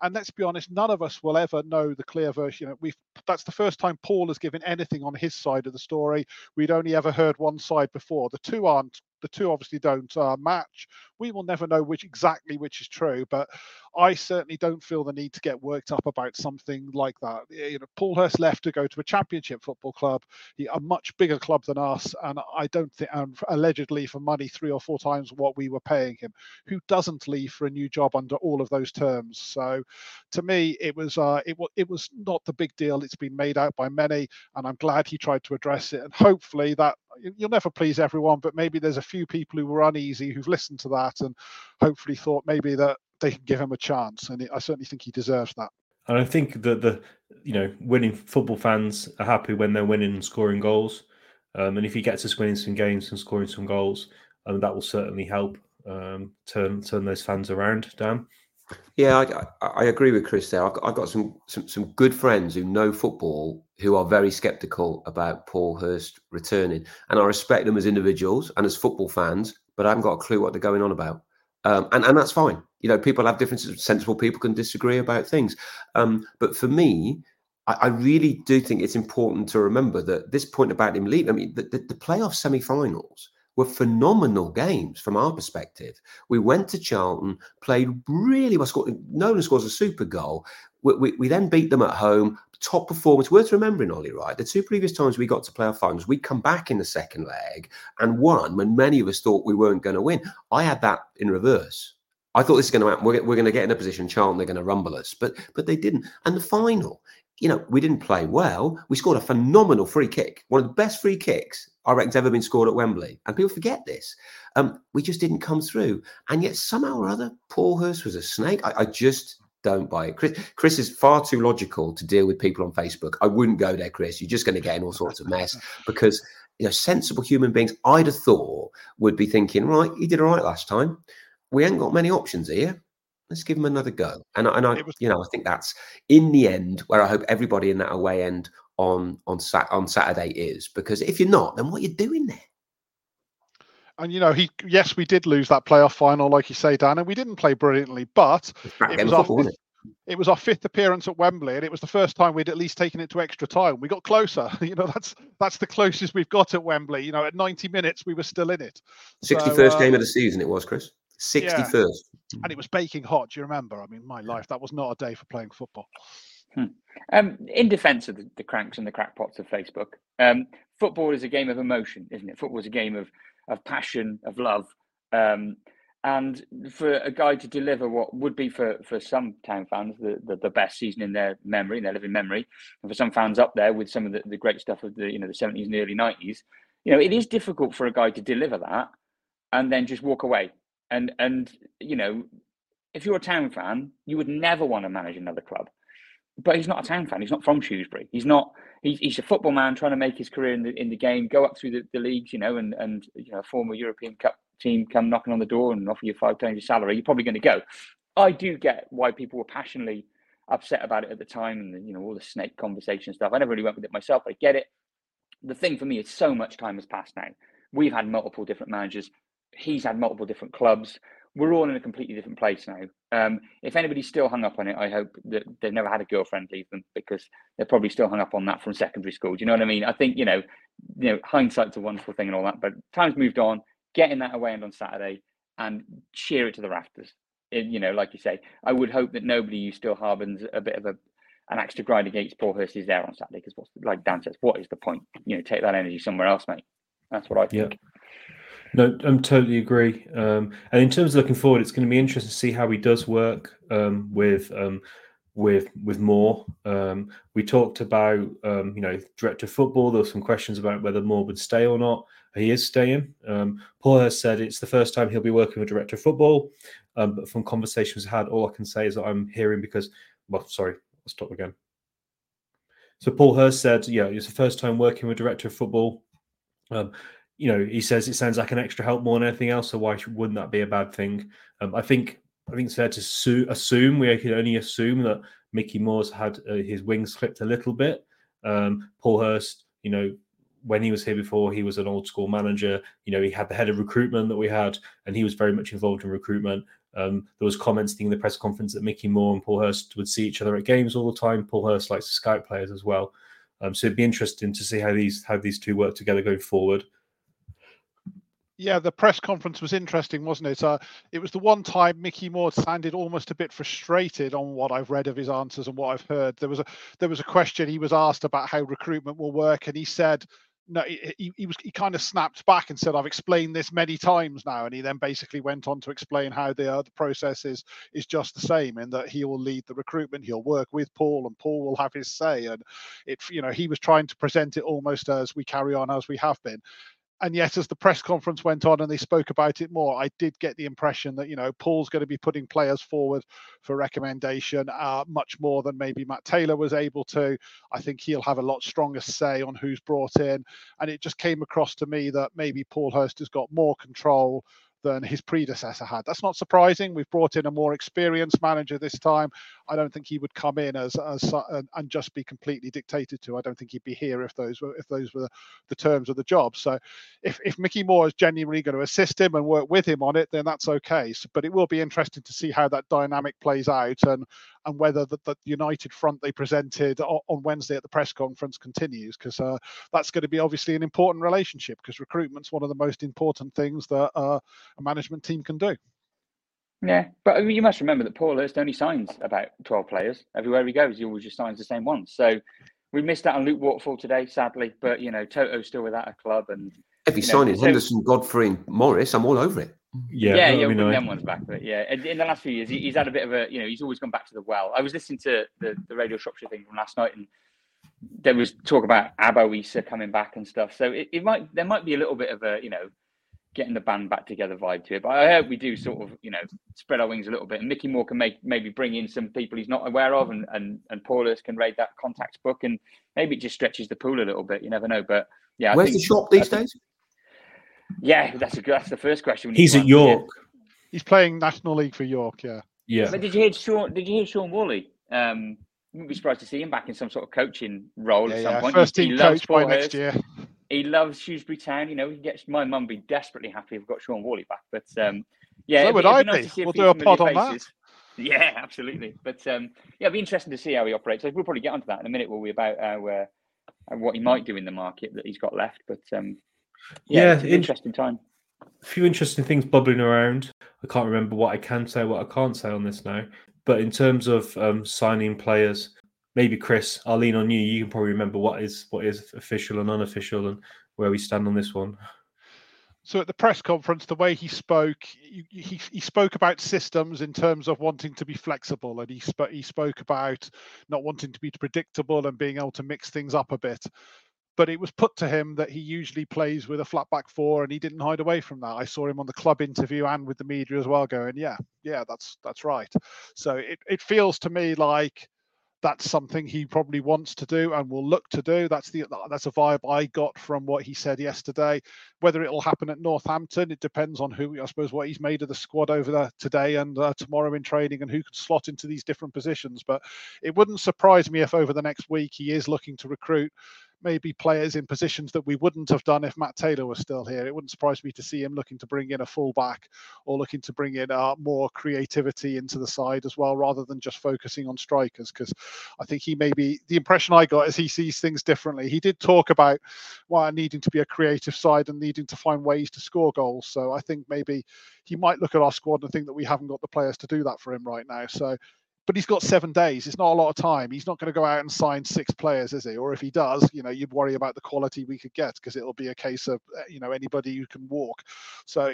And let's be honest, none of us will ever know the clear version. We've that's the first time Paul has given anything on his side of the story. We'd only ever heard one side before. The two aren't the two obviously don't uh, match. We will never know which exactly which is true, but I certainly don't feel the need to get worked up about something like that. You know, Paul Hurst left to go to a championship football club, he, a much bigger club than us, and I don't think, and allegedly for money three or four times what we were paying him. Who doesn't leave for a new job under all of those terms? So, to me, it was uh, it was it was not the big deal. It's been made out by many, and I'm glad he tried to address it. And hopefully that you'll never please everyone, but maybe there's a few people who were uneasy who've listened to that and hopefully thought maybe that they can give him a chance. And I certainly think he deserves that. And I think that the you know winning football fans are happy when they're winning and scoring goals. Um, and if he gets us winning some games and scoring some goals, um, that will certainly help um, turn turn those fans around. Dan. Yeah, I, I agree with Chris there. I've got, I've got some, some, some good friends who know football who are very sceptical about Paul Hurst returning, and I respect them as individuals and as football fans, but I haven't got a clue what they're going on about, um, and and that's fine. You know, people have differences. Sensible people can disagree about things, um, but for me, I, I, really do think it's important to remember that this point about him leaving. I mean, the, the, the playoff semi-finals were phenomenal games from our perspective. We went to Charlton, played really well. Scored, Nolan scores a super goal. We, we, we, then beat them at home. Top performance. Worth remembering, Ollie, right? The two previous times we got to play our finals, we come back in the second leg and won when many of us thought we weren't going to win. I had that in reverse. I thought this is going to happen. We're, we're going to get in a position, Charlton, they're going to rumble us. But but they didn't. And the final, you know, we didn't play well. We scored a phenomenal free kick, one of the best free kicks I reckon's ever been scored at Wembley. And people forget this. Um, we just didn't come through. And yet, somehow or other, Paul Hurst was a snake. I, I just don't buy it. Chris, Chris is far too logical to deal with people on Facebook. I wouldn't go there, Chris. You're just going to get in all sorts of mess because you know sensible human beings. I'd have thought would be thinking, right, he did all right last time. We ain't got many options here let's give him another go. And, and I, you know, I think that's in the end where I hope everybody in that away end on on sat on Saturday is because if you're not, then what are you doing there? And you know, he yes, we did lose that playoff final, like you say, Dan, and we didn't play brilliantly, but it was, football, fifth, it? it was, our fifth appearance at Wembley, and it was the first time we'd at least taken it to extra time. We got closer. You know, that's that's the closest we've got at Wembley. You know, at 90 minutes we were still in it. 61st so, uh, game of the season, it was, Chris. 61st. Yeah. And it was baking hot. Do you remember? I mean, my life, that was not a day for playing football. Hmm. Um, in defence of the, the, cranks and the crackpots of Facebook, um, football is a game of emotion, isn't it? Football is a game of of passion, of love. Um, And for a guy to deliver what would be for, for some town fans the, the, the, best season in their memory, in their living memory, and for some fans up there with some of the, the great stuff of the you know the seventies and early nineties, you know, it is difficult for a guy to deliver that and then just walk away. And and you know, if you're a town fan, you would never want to manage another club. But he's not a town fan. He's not from Shrewsbury. He's not. He's, he's a football man trying to make his career in the in the game, go up through the, the leagues, you know, and and you know, a former European Cup team come knocking on the door and offer you five times your salary, you're probably going to go. I do get why people were passionately upset about it at the time and you know all the snake conversation stuff. I never really went with it myself. I get it. The thing for me is so much time has passed now. We've had multiple different managers. He's had multiple different clubs. We're all in a completely different place now. Um, if anybody's still hung up on it, I hope that they've never had a girlfriend leave them because they're probably still hung up on that from secondary school. Do you know what I mean? I think you know, you know, hindsight's a wonderful thing and all that, but time's moved on get in that away end on Saturday and cheer it to the rafters. It, you know, like you say, I would hope that nobody who still harbors a bit of a an axe to grind against Hurst is there on Saturday because, like Dan says, what is the point? You know, take that energy somewhere else, mate. That's what I think. Yeah. No, I'm totally agree. Um, and in terms of looking forward, it's going to be interesting to see how he does work um, with um, with with Moore. Um, we talked about um, you know director of football. There were some questions about whether Moore would stay or not. He is staying. Um, Paul Hurst said it's the first time he'll be working with director of football. But from conversations I had, all I can say is that I'm hearing because well, sorry, I'll stop again. So Paul Hurst said, yeah, it's the first time working with director of football. Um, you know, he says it sounds like an extra help more than anything else. So why wouldn't that be a bad thing? Um, I think I think it's fair to su- assume we can only assume that Mickey Moore's had uh, his wings clipped a little bit. Um, Paul Hurst, you know, when he was here before, he was an old school manager. You know, he had the head of recruitment that we had, and he was very much involved in recruitment. Um, there was comments in the press conference that Mickey Moore and Paul Hurst would see each other at games all the time. Paul Hurst likes to scout players as well, um, so it'd be interesting to see how these how these two work together going forward. Yeah, the press conference was interesting, wasn't it? Uh, it was the one time Mickey Moore sounded almost a bit frustrated on what I've read of his answers and what I've heard. There was a there was a question he was asked about how recruitment will work, and he said, no, he, he was he kind of snapped back and said, "I've explained this many times now," and he then basically went on to explain how the uh, the process is is just the same, in that he will lead the recruitment, he'll work with Paul, and Paul will have his say, and it you know he was trying to present it almost as we carry on as we have been and yet as the press conference went on and they spoke about it more i did get the impression that you know paul's going to be putting players forward for recommendation uh, much more than maybe matt taylor was able to i think he'll have a lot stronger say on who's brought in and it just came across to me that maybe paul hurst has got more control than his predecessor had. That's not surprising. We've brought in a more experienced manager this time. I don't think he would come in as, as and just be completely dictated to. I don't think he'd be here if those were if those were the terms of the job. So, if if Mickey Moore is genuinely going to assist him and work with him on it, then that's okay. So, but it will be interesting to see how that dynamic plays out and and whether the, the united front they presented on Wednesday at the press conference continues because uh, that's going to be obviously an important relationship because recruitment's one of the most important things that uh, a management team can do. Yeah, but I mean, you must remember that Paul Hurst only signs about 12 players. Everywhere he goes, he always just signs the same ones. So we missed out on Luke Waterfall today, sadly. But, you know, Toto's still without a club. And if he's signing so, Henderson, Godfrey, and Morris, I'm all over it. Yeah, yeah, yeah. Bring them ones back, but yeah. In the last few years, he's had a bit of a, you know, he's always gone back to the well. I was listening to the, the Radio Shropshire thing from last night, and there was talk about Abo Eisa coming back and stuff. So it, it might, there might be a little bit of a, you know, getting the band back together vibe to it. But I hope we do sort of, you know, spread our wings a little bit. And Mickey Moore can make maybe bring in some people he's not aware of, and and and Paulus can raid that contacts book, and maybe it just stretches the pool a little bit. You never know. But yeah, I where's think, the shop these days? Yeah, that's a. That's the first question. He's at York. He's playing National League for York. Yeah. Yeah. But did you hear Sean? Did you hear Shaun Whalley? Um, wouldn't be surprised to see him back in some sort of coaching role yeah, at some yeah. point. First team coach by next year he loves Shrewsbury Town. You know, he gets my mum be desperately happy if we've got Shaun Whalley back. But um, yeah, so would I be. Nice we'll do a pod on that. Yeah, absolutely. But um, yeah, it'll be interesting to see how he operates. We'll probably get onto that in a minute, will we, about how, uh, what he might do in the market that he's got left. But um, yeah, yeah interesting time. A few interesting things bubbling around. I can't remember what I can say, what I can't say on this now. But in terms of um, signing players, maybe Chris, I'll lean on you. You can probably remember what is what is official and unofficial and where we stand on this one. So at the press conference, the way he spoke, he, he, he, spoke about systems in terms of wanting to be flexible, and he spoke he spoke about not wanting to be predictable and being able to mix things up a bit. But it was put to him that he usually plays with a flat back four, and he didn't hide away from that. I saw him on the club interview and with the media as well, going, "Yeah, yeah, that's that's right." So it it feels to me like that's something he probably wants to do and will look to do. That's the that's a vibe I got from what he said yesterday. Whether it will happen at Northampton, it depends on who I suppose what he's made of the squad over there today and uh, tomorrow in training and who can slot into these different positions. But it wouldn't surprise me if over the next week he is looking to recruit maybe players in positions that we wouldn't have done if Matt Taylor was still here. It wouldn't surprise me to see him looking to bring in a fullback or looking to bring in uh, more creativity into the side as well, rather than just focusing on strikers. Because I think he maybe the impression I got is he sees things differently. He did talk about why well, needing to be a creative side and needing to find ways to score goals. So I think maybe he might look at our squad and think that we haven't got the players to do that for him right now. So but he's got seven days. It's not a lot of time. He's not going to go out and sign six players, is he? Or if he does, you know, you'd worry about the quality we could get because it'll be a case of, eh, you know, anybody who can walk. So,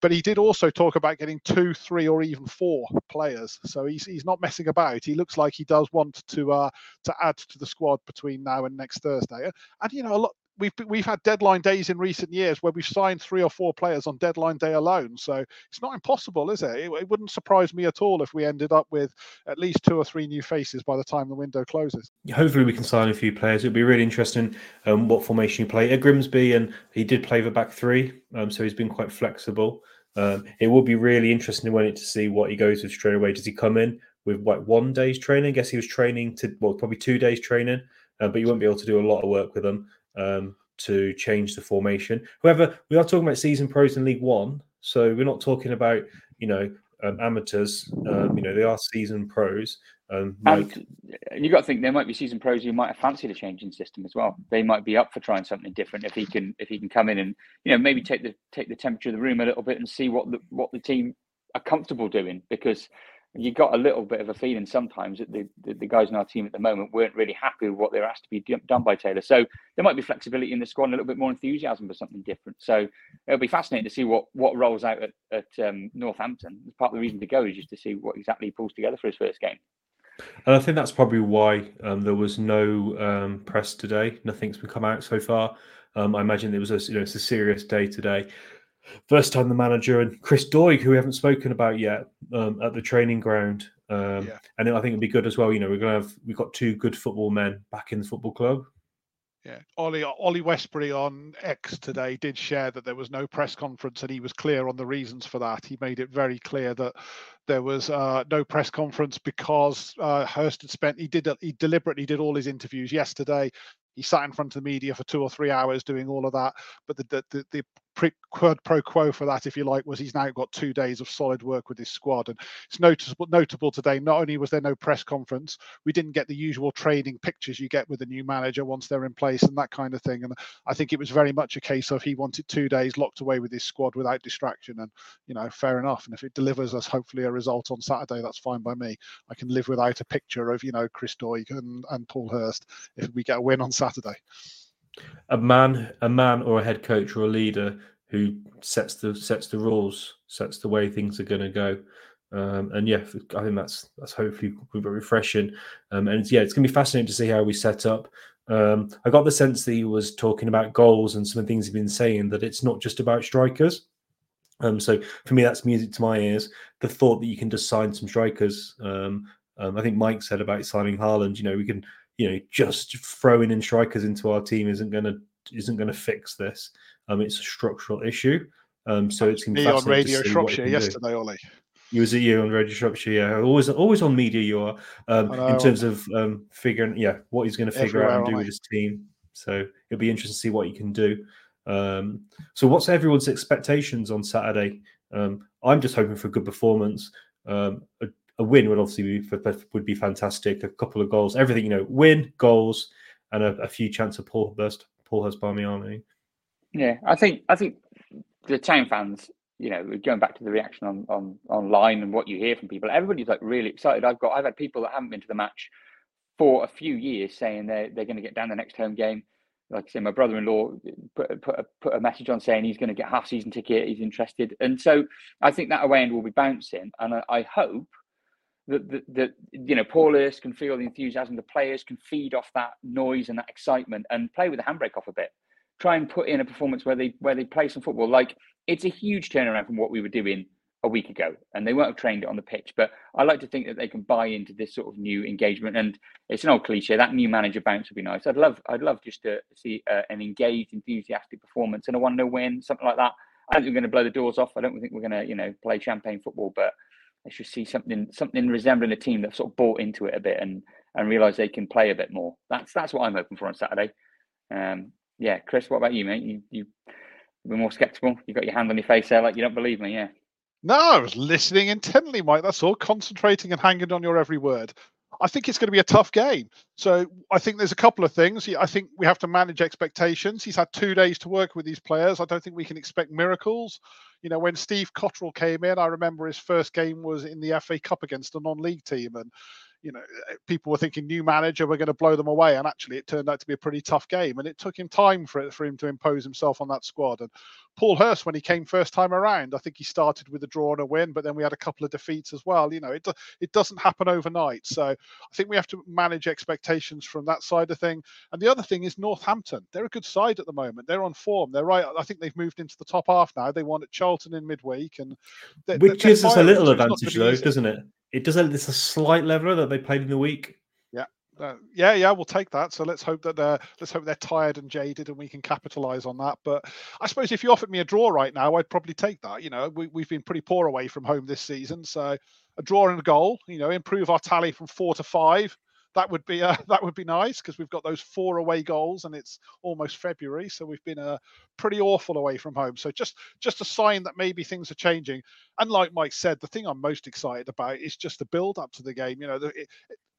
but he did also talk about getting two, three, or even four players. So he's he's not messing about. He looks like he does want to uh to add to the squad between now and next Thursday. And you know, a lot we've we've had deadline days in recent years where we've signed three or four players on deadline day alone. So it's not impossible, is it? it? it? wouldn't surprise me at all if we ended up with at least two or three new faces by the time the window closes. Hopefully, we can sign a few players. It'd be really interesting um, what formation you play at Grimsby, and he did play the back three, um, so he's been quite flexible. Um, it will be really interesting when it to see what he goes with straight away. Does he come in with what one day's training? I guess he was training to well, probably two days training, uh, but you won't be able to do a lot of work with them um, to change the formation. However, we are talking about season pros in League One, so we're not talking about you know um, amateurs. Um, you know, they are season pros. Um, like... And you got to think there might be season pros who might have fancied a change in system as well. They might be up for trying something different if he can if he can come in and you know maybe take the take the temperature of the room a little bit and see what the what the team are comfortable doing because you got a little bit of a feeling sometimes that the, the, the, guys in our team at the moment weren't really happy with what they were asked to be done by Taylor. So there might be flexibility in the squad and a little bit more enthusiasm for something different. So it'll be fascinating to see what what rolls out at, at um, Northampton. Part of the reason to go is just to see what exactly he pulls together for his first game. And I think that's probably why um, there was no um, press today. Nothing's been come out so far. Um, I imagine it was a you know it's a serious day today. First time the manager and Chris Doig, who we haven't spoken about yet, um, at the training ground. Um, yeah. And I think it'd be good as well. You know, we're gonna have we've got two good football men back in the football club. Yeah, Ollie Ollie Westbury on X today did share that there was no press conference, and he was clear on the reasons for that. He made it very clear that there was uh, no press conference because uh, Hurst had spent he did he deliberately did all his interviews yesterday he sat in front of the media for two or three hours doing all of that. But the the, the, quid pro quo for that, if you like, was he's now got two days of solid work with his squad, and it's noticeable notable today. Not only was there no press conference, we didn't get the usual training pictures you get with a new manager once they're in place and that kind of thing. And I think it was very much a case of he wanted two days locked away with his squad without distraction, and you know, fair enough. And if it delivers us hopefully a result on Saturday, that's fine by me. I can live without a picture of you know Chris Doig and, and Paul Hurst if we get a win on Saturday. A man, a man, or a head coach or a leader who sets the sets the rules, sets the way things are going to go. Um, and yeah, I think that's that's hopefully refreshing. Um, and yeah, it's going to be fascinating to see how we set up. Um, I got the sense that he was talking about goals and some of the things he's been saying that it's not just about strikers. Um, so for me, that's music to my ears. The thought that you can just sign some strikers. Um, um, I think Mike said about signing Haaland. You know, we can you know just throwing in strikers into our team isn't going to isn't going to fix this. Um, it's a structural issue. Um, so it's me on Radio Shropshire yesterday, Ollie. You was at you on Radio Shropshire, yeah. Always, always on media. You are um, in terms of um, figuring, yeah, what he's going to figure out and do with his team. So it'll be interesting to see what he can do. Um, so, what's everyone's expectations on Saturday? Um, I'm just hoping for a good performance. Um, a, a win would obviously be would be fantastic. A couple of goals, everything you know, win, goals, and a, a few chance of Paul Hurst, Paul Hurst Barmy Army. Yeah, I think I think the town fans, you know, going back to the reaction on, on online and what you hear from people, everybody's like really excited. I've got I've had people that haven't been to the match for a few years saying they're they're going to get down the next home game. like I say, my brother-in-law put put a, put a message on saying he's going to get half season ticket. He's interested, and so I think that away end will be bouncing, and I, I hope that, that you know Paul Hurst can feel the enthusiasm. The players can feed off that noise and that excitement, and play with the handbrake off a bit. Try and put in a performance where they where they play some football. Like it's a huge turnaround from what we were doing a week ago, and they won't have trained it on the pitch. But I like to think that they can buy into this sort of new engagement. And it's an old cliche that new manager bounce would be nice. I'd love, I'd love just to see uh, an engaged, enthusiastic performance and a one 0 win, something like that. I don't think we're going to blow the doors off. I don't think we're going to, you know, play champagne football, but let's just see something, something resembling a team that sort of bought into it a bit and and realize they can play a bit more. That's that's what I'm hoping for on Saturday. Um, yeah, Chris, what about you, mate? You you been more skeptical? You got your hand on your face there, like you don't believe me, yeah. No, I was listening intently, Mike. That's all, concentrating and hanging on your every word. I think it's going to be a tough game. So I think there's a couple of things. I think we have to manage expectations. He's had two days to work with these players. I don't think we can expect miracles. You know, when Steve Cotterill came in, I remember his first game was in the FA Cup against a non-league team, and you know, eh, people were thinking new manager, we're going to blow them away, and actually it turned out to be a pretty tough game, and it took him time for it for him to impose himself on that squad. And Paul Hurst, when he came first time around, I think he started with a draw and a win, but then we had a couple of defeats as well. You know, it it doesn't happen overnight, so I think we have to manage expectations from that side of thing. And the other thing is Northampton; they're a good side at the moment. They're on form. They're right. I think they've moved into the top half now. They won at Charlton in midweek, and which gives us a little advantage, though, doesn't it? It does. It's a slight leveler that they played in the week. Yeah, uh, yeah, yeah. We'll take that. So let's hope that they're let's hope they're tired and jaded, and we can capitalize on that. But I suppose if you offered me a draw right now, I'd probably take that. You know, we, we've been pretty poor away from home this season, so a draw and a goal. You know, improve our tally from four to five that would be uh, that would be nice because we've got those four away goals and it's almost February, so we've been uh, pretty awful away from home. So just just a sign that maybe things are changing. And like Mike said, the thing I'm most excited about is just the build up to the game. You know, the, it,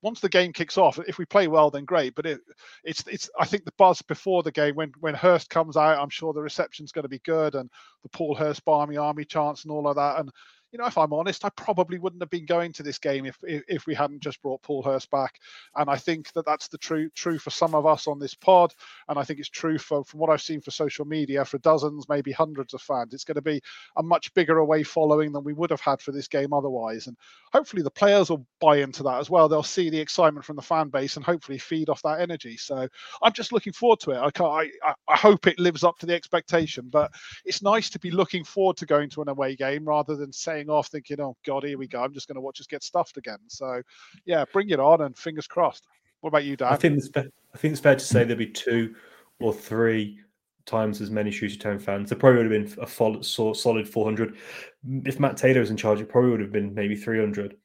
once the game kicks off, if we play well, then great. But it, it's it's I think the buzz before the game when when Hurst comes out, I'm sure the reception's going to be good and the Paul Hurst Barmy Army chants and all of that. And you know, if I'm honest, I probably wouldn't have been going to this game if, if, if we hadn't just brought Paul Hurst back. And I think that that's the true true for some of us on this pod, and I think it's true for from what I've seen for social media for dozens, maybe hundreds of fans. It's going to be a much bigger away following than we would have had for this game otherwise, and hopefully the players will buy into that as well. They'll see the excitement from the fan base and hopefully feed off that energy. So I'm just looking forward to it. I can't, I, I hope it lives up to the expectation, but it's nice to be looking forward to going to an away game rather than saying off thinking, oh God, here we go. I'm just going to watch us get stuffed again. So, yeah, bring it on and fingers crossed. What about you, Dan? I think it's, fair, I think it's fair to say there'll be two or three times as many Shooty Town fans. There probably would have been a solid, solid 400. If Matt Taylor was in charge, it probably would have been maybe 300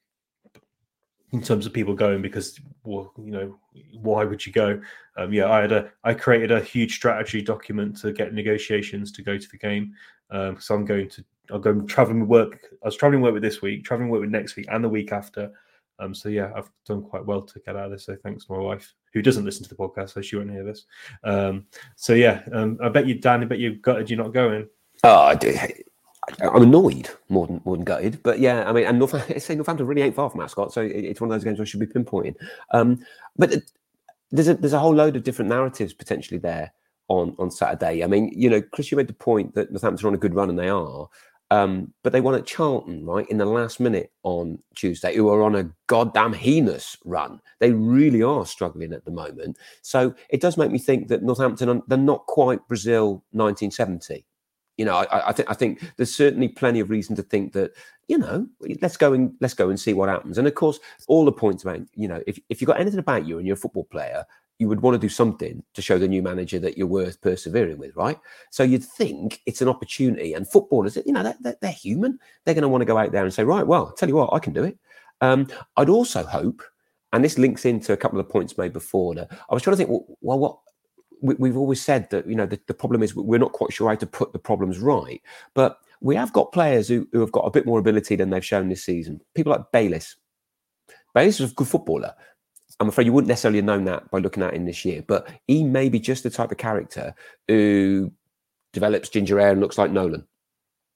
in terms of people going because well you know why would you go um, yeah i had a i created a huge strategy document to get negotiations to go to the game um, so i'm going to I'll go traveling with work. I was traveling work with this week, traveling work with next week, and the week after. Um, so yeah, I've done quite well to get out of this. So thanks to my wife, who doesn't listen to the podcast, so she won't hear this. Um, so yeah, um, I bet you, Dan, I bet you gutted you're not going. Oh, I do. I'm annoyed more than more than gutted, but yeah, I mean, and Northampton, say Northampton really ain't far from Ascot, so it's one of those games I should be pinpointing. Um, but there's a there's a whole load of different narratives potentially there on on Saturday. I mean, you know, Chris, you made the point that Northampton are on a good run, and they are. Um, but they won at Charlton, right, in the last minute on Tuesday, who are on a goddamn heinous run. They really are struggling at the moment. So it does make me think that Northampton, they're not quite Brazil 1970. You know, I, I think I think there's certainly plenty of reason to think that you know let's go and let's go and see what happens. And of course, all the points about you know if if you've got anything about you and you're a football player, you would want to do something to show the new manager that you're worth persevering with, right? So you'd think it's an opportunity. And footballers, you know, they're, they're human. They're going to want to go out there and say, right, well, I'll tell you what, I can do it. Um, I'd also hope, and this links into a couple of points made before. I was trying to think, well, well what we, have always said that you know the, the, problem is we're not quite sure how to put the problems right, but we have got players who, who have got a bit more ability than they've shown this season. People like Bayliss. Bayliss is a good footballer, I'm afraid you wouldn't necessarily have known that by looking at him this year, but he may be just the type of character who develops ginger hair and looks like Nolan.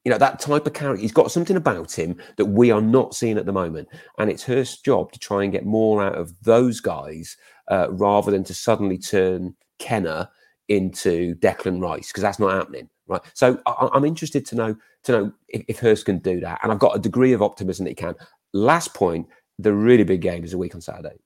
You know, that type of character, he's got something about him that we are not seeing at the moment. And it's her job to try and get more out of those guys uh, rather than to suddenly turn Kenner into Declan Rice because that's not happening, right? So I, am interested to know to know if, if Hurst can do that, and I've got a degree of optimism that he can. Last point, the really big game is a week on Saturday,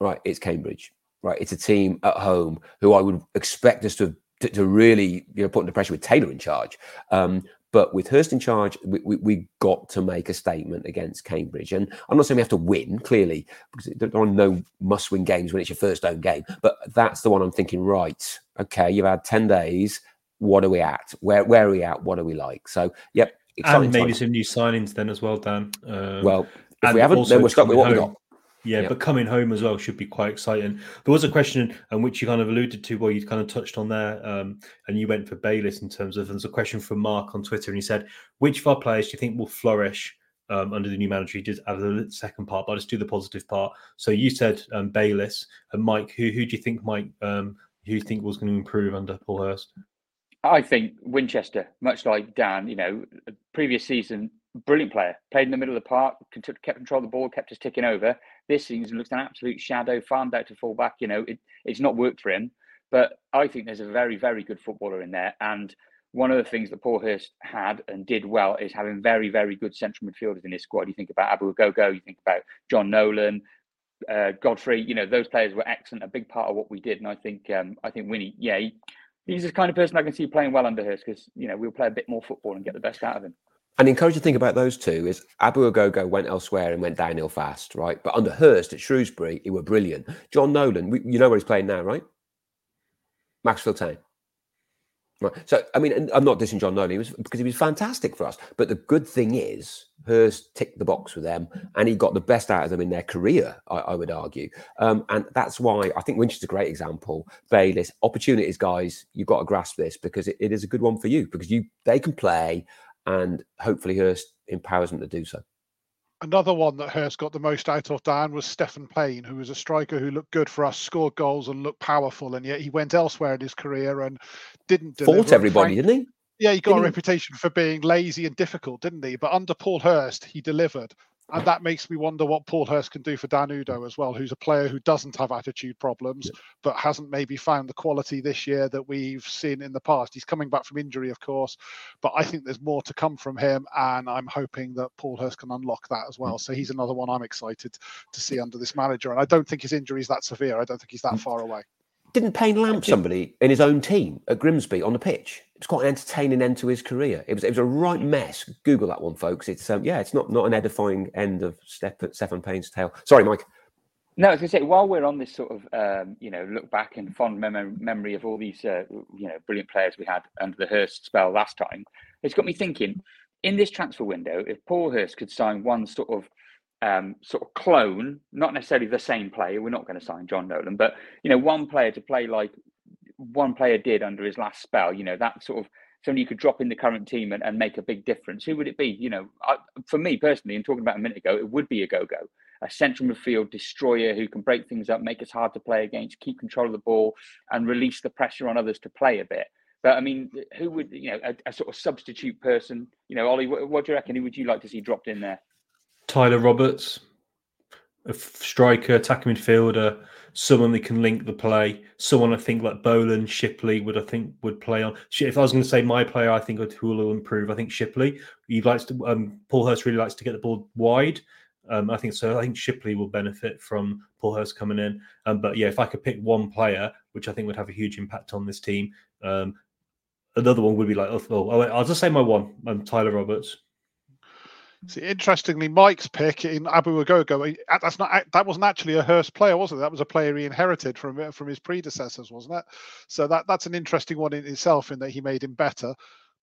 right? It's Cambridge, right? It's a team at home who I would expect us to to, to really you know put under pressure with Taylor in charge. Um, but with Hurst in charge, we, we, we, got to make a statement against Cambridge. And I'm not saying we have to win, clearly, because there are no must win games when it's your first home game. But that's the one I'm thinking, right, okay, you've had 10 days. What are we at? Where, where are we at? What are we like? So, yep. And maybe time. some new signings then as well, Dan. Um, well, if we haven't, then we're stuck with what home. we got. Yeah, yep. but coming home as well should be quite exciting. There was a question, and which you kind of alluded to, where you kind of touched on there, um, and you went for Bayliss in terms of. There's a question from Mark on Twitter, and he said, "Which of our players do you think will flourish um, under the new manager?" He did add the second part, but I'll just do the positive part. So you said um, Bayliss and Mike. Who who do you think might um, who you think was going to improve under Paul Hurst? I think Winchester, much like Dan. You know, previous season brilliant player. Played in the middle of the park, kept control of the ball, kept us ticking over. This season looks an absolute shadow, farmed out to full back. You know, it, it's not worked for him. But I think there's a very, very good footballer in there. And one of the things that Paul Hurst had and did well is having very, very good central midfielders in his squad. You think about Abu Ogogo, you think about Jon Nolan, uh, Godfrey. You know, those players were excellent, a big part of what we did. And I think, um, I think Winnie, yeah, he, he's the kind of person I can see playing well under Hurst because you know we'll play a bit more football and get the best out of him. And encouraging thing about those two is Abu Ogogo went elsewhere and went downhill fast, right? But under Hurst at Shrewsbury, he were brilliant. Jon Nolan, we, you know where he's playing now, right? Maxfield Town. Right. So, I mean, I'm not dissing Jon Nolan he was, because he was fantastic for us. But the good thing is, Hurst ticked the box with them and he got the best out of them in their career, I, I would argue. Um, and that's why I think Winchester's a great example. Bayliss, opportunities, guys, you've got to grasp this because it, it is a good one for you because you they can play and hopefully Hurst empowers them to do so. Another one that Hurst got the most out of, Dan, was Stefan Payne, who was a striker who looked good for us, scored goals and looked powerful, and yet he went elsewhere in his career and didn't deliver. Fought everybody, Frank, didn't he? Yeah, he got didn't a reputation for being lazy and difficult, didn't he? But under Paul Hurst, he delivered. And that makes me wonder what Paul Hurst can do for Dan Udoh as well, who's a player who doesn't have attitude problems, yeah. but hasn't maybe found the quality this year that we've seen in the past. He's coming back from injury, of course, but I think there's more to come from him. And I'm hoping that Paul Hurst can unlock that as well. So he's another one I'm excited to see under this manager. And I don't think his injury is that severe. I don't think he's that mm. far away. Didn't Payne lamp somebody in his own team at Grimsby on the pitch? It was quite an entertaining end to his career. It was it was a right mess. Google that one, folks. It's um, yeah, it's not not an edifying end of Step, Stefan Payne's tale. Sorry, Mike. No, I was going to say while we're on this sort of um, you know look back and fond mem- memory of all these uh, you know brilliant players we had under the Hurst spell last time, it's got me thinking. In this transfer window, if Paul Hurst could sign one sort of um, sort of clone, not necessarily the same player. We're not going to sign Jon Nolan, but you know, one player to play like one player did under his last spell. You know, that sort of somebody you could drop in the current team and, and make a big difference. Who would it be? You know, I, for me personally, and talking about a minute ago, it would be Ogogo, a central midfield destroyer who can break things up, make us hard to play against, keep control of the ball, and release the pressure on others to play a bit. But I mean, who would you know a, a sort of substitute person? You know, Ollie, what, what do you reckon? Who would you like to see dropped in there? Tyler Roberts, a striker, attacking midfielder, someone that can link the play. Someone I think like Boland, Shipley would I think would play on. If I was going to say my player, I think who will improve. I think Shipley. He likes to. Um, Paul Hurst really likes to get the ball wide. Um, I think so. I think Shipley will benefit from Paul Hurst coming in. Um, but yeah, if I could pick one player, which I think would have a huge impact on this team, um, another one would be like, oh, oh I'll just say my one, um, Tyler Roberts. See, interestingly, Mike's pick in Abu Ogogo, that's not that wasn't actually a Hurst player, was it? That was a player he inherited from from his predecessors, wasn't it? So that that's an interesting one in itself, in that he made him better.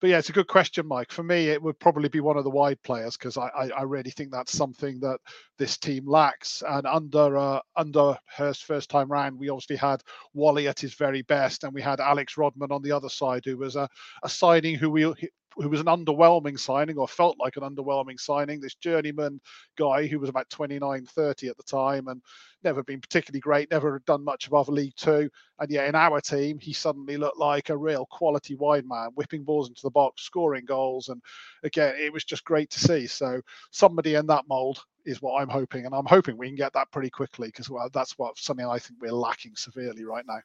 But yeah, it's a good question, Mike. For me, it would probably be one of the wide players because I, I, I really think that's something that this team lacks. And under uh, under Hurst first time round, we obviously had Whalley at his very best, and we had Alex Rodman on the other side, who was a, a signing who we who was an underwhelming signing or felt like an underwhelming signing. This journeyman guy who was about 29, 30 at the time and never been particularly great, never done much above League Two. And yet in our team, he suddenly looked like a real quality wide man, whipping balls into the box, scoring goals. And again, it was just great to see. So somebody in that mold is what I'm hoping. And I'm hoping we can get that pretty quickly because well, that's what something I think we're lacking severely right now.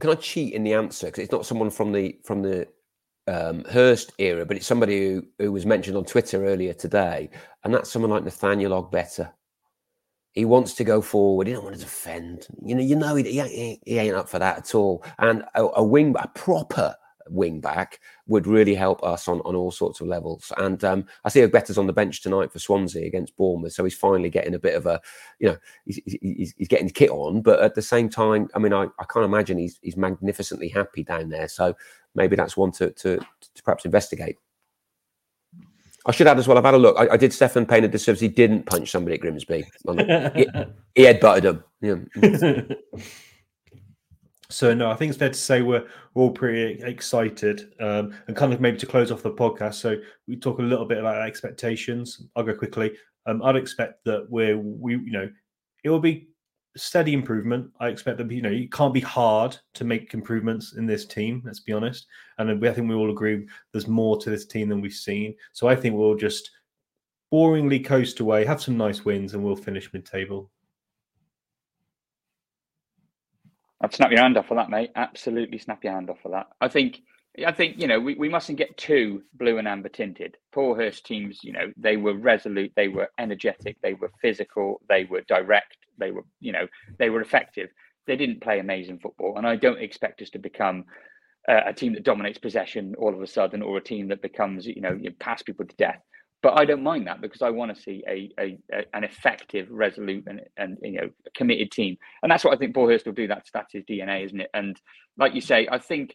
can I cheat in the answer because it's not someone from the from the um, Hurst era, but it's somebody who, who was mentioned on Twitter earlier today, and that's someone like Nathaniel Ogbeta. He wants to go forward. He don't want to defend. You know, you know, he, he, he ain't up for that at all. And a, a wing, a proper wing back would really help us on, on all sorts of levels. And um, I see Ogbeta's on the bench tonight for Swansea against Bournemouth, so he's finally getting a bit of a, you know, he's, he's, he's getting the kit on. But at the same time, I mean, I, I can't imagine he's he's magnificently happy down there. So maybe that's one to to, to perhaps investigate. I should add as well. I've had a look. I, I did Stefan Payne a disservice. He didn't punch somebody at Grimsby. he, he headbutted him. Yeah. So no, I think it's fair to say we're, we're all pretty excited, um, and kind of maybe to close off the podcast. So we talk a little bit about expectations. I'll go quickly. Um, I'd expect that we're we you know it will be steady improvement. I expect that you know it can't be hard to make improvements in this team. Let's be honest, and I think we all agree there's more to this team than we've seen. So I think we'll just boringly coast away, have some nice wins, and we'll finish mid-table. I'd snap your hand off for that, mate. Absolutely snap your hand off for that. I think I think, you know, we, we mustn't get too blue and amber tinted. Paul Hurst teams, you know, they were resolute, they were energetic, they were physical, they were direct, they were, you know, they were effective. They didn't play amazing football. And I don't expect us to become uh, a team that dominates possession all of a sudden or a team that becomes, you know, you pass people to death. But I don't mind that because I want to see a, a, a, an effective, resolute, and, and you know committed team, and that's what I think Paul Hurst will do. That's that's his DNA, isn't it? And like you say, I think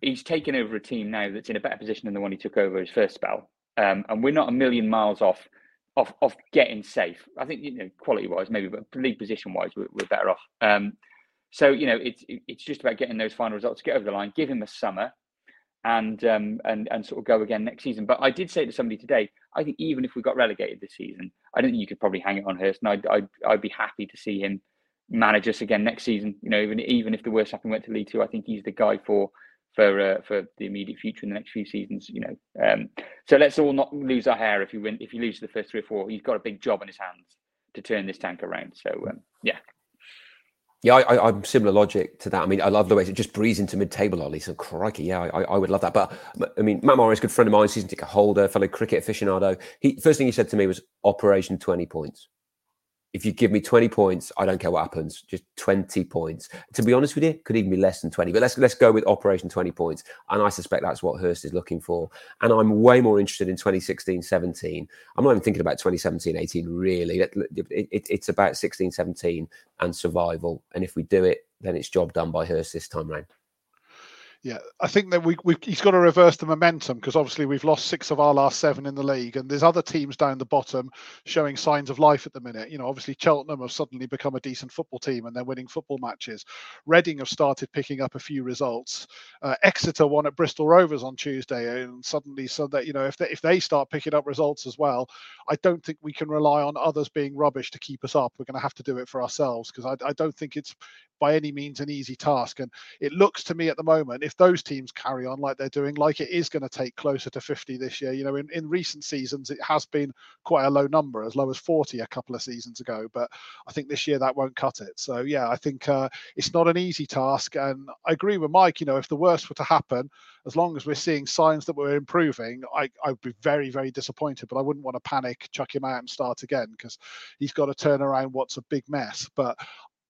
he's taken over a team now that's in a better position than the one he took over his first spell, um, and we're not a million miles off off off getting safe. I think you know quality wise, maybe, but league position wise, we're, we're better off. Um, so you know, it's it's just about getting those final results, get over the line, give him a summer, and um, and and sort of go again next season. But I did say to somebody today, I think even if we got relegated this season, I don't think you could probably hang it on Hurst, and I'd I'd, I'd be happy to see him manage us again next season. You know, even even if the worst happened went to League Two, I think he's the guy for for uh, for the immediate future in the next few seasons. You know, um, so let's all not lose our hair if you win. If you lose the first three or four, he's got a big job on his hands to turn this tank around. So um, yeah, yeah, I, am similar logic to that. I mean, I love the way it just breezes into mid-table, Ollie. So crikey, yeah, I, I would love that. But I mean, Matt Morris, good friend of mine, season ticket holder, fellow cricket aficionado. He first thing he said to me was Operation Twenty Points if you give me 20 points, I don't care what happens. Just 20 points. To be honest with you, could even be less than 20. But let's let's go with Operation 20 points. And I suspect that's what Hurst is looking for. And I'm way more interested in 2016, 17. I'm not even thinking about 2017, 18, really. It, it, it, it's about 16, 17 and survival. And if we do it, then it's job done by Hurst this time round. Yeah, I think that we, we he's got to reverse the momentum because obviously we've lost six of our last seven in the league, and there's other teams down the bottom showing signs of life at the minute. You know, obviously Cheltenham have suddenly become a decent football team and they're winning football matches. Reading have started picking up a few results. Uh, Exeter won at Bristol Rovers on Tuesday, and suddenly, so that you know, if they, if they start picking up results as well, I don't think we can rely on others being rubbish to keep us up. We're going to have to do it for ourselves because I, I don't think it's by any means an easy task. And it looks to me at the moment, if those teams carry on like they're doing, like it is going to take closer to 50 this year. You know, in, in recent seasons, it has been quite a low number, as low as 40 a couple of seasons ago. But I think this year that won't cut it. So, yeah, I think uh, it's not an easy task. And I agree with Mike, you know, if the worst were to happen, as long as we're seeing signs that we're improving, I, I would be very, very disappointed. But I wouldn't want to panic, chuck him out and start again because he's got to turn around what's a big mess. But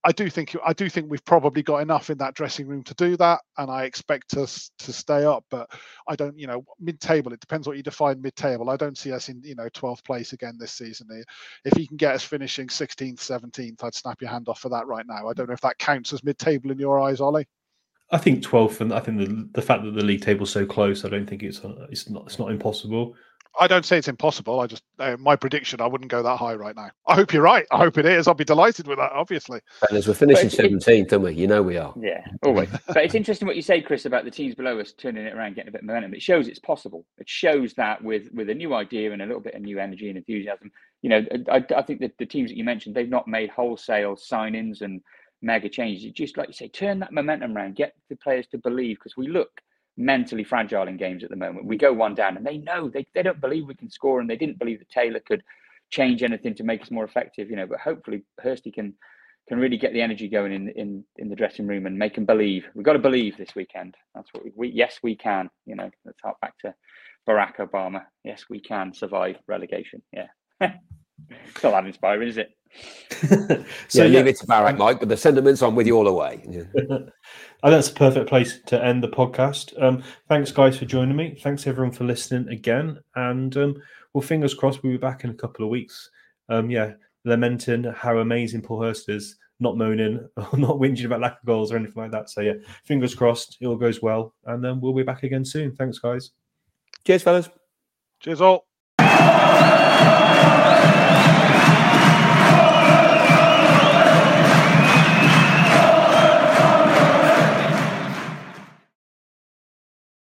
I do think I do think we've probably got enough in that dressing room to do that, and I expect us to stay up. But I don't, you know, mid-table. It depends what you define mid-table. I don't see us in, you know, 12th place again this season. If he can get us finishing 16th, 17th, I'd snap your hand off for that right now. I don't know if that counts as mid-table in your eyes, Ollie. I think 12th, and I think the the fact that the league table's so close, I don't think it's uh, it's not it's not impossible. I don't say it's impossible. I just uh, my prediction. I wouldn't go that high right now. I hope you're right. I hope it is. I'll be delighted with that. Obviously. And as we're finishing seventeenth, don't we? You know we are. Yeah, always. but it's interesting what you say, Chris, about the teams below us turning it around, getting a bit of momentum. It shows it's possible. It shows that with with a new idea and a little bit of new energy and enthusiasm. You know, I, I think that the teams that you mentioned, they've not made wholesale signings and mega changes. It just like you say, turn that momentum around, get the players to believe because we look mentally fragile in games at the moment. We go one down and they know they, they don't believe we can score and they didn't believe that Taylor could change anything to make us more effective, you know, but hopefully Hursty can can really get the energy going in in in the dressing room and make them believe. We've got to believe this weekend. That's what we, we yes we can. You know, let's hark back to Barack Obama. Yes, we can survive relegation. Yeah. it's not that inspiring, is it? so yeah, leave it to Barack, Mike. But the sentiments, I'm with you all the way. Yeah. and that's a perfect place to end the podcast. Um, thanks, guys, for joining me. Thanks, everyone, for listening again. And um, well, fingers crossed, we'll be back in a couple of weeks. Um, yeah, lamenting how amazing Paul Hurst is, not moaning or not whinging about lack of goals or anything like that. So yeah, fingers crossed, it all goes well, and then we'll be back again soon. Thanks, guys. Cheers, fellas. Cheers, all.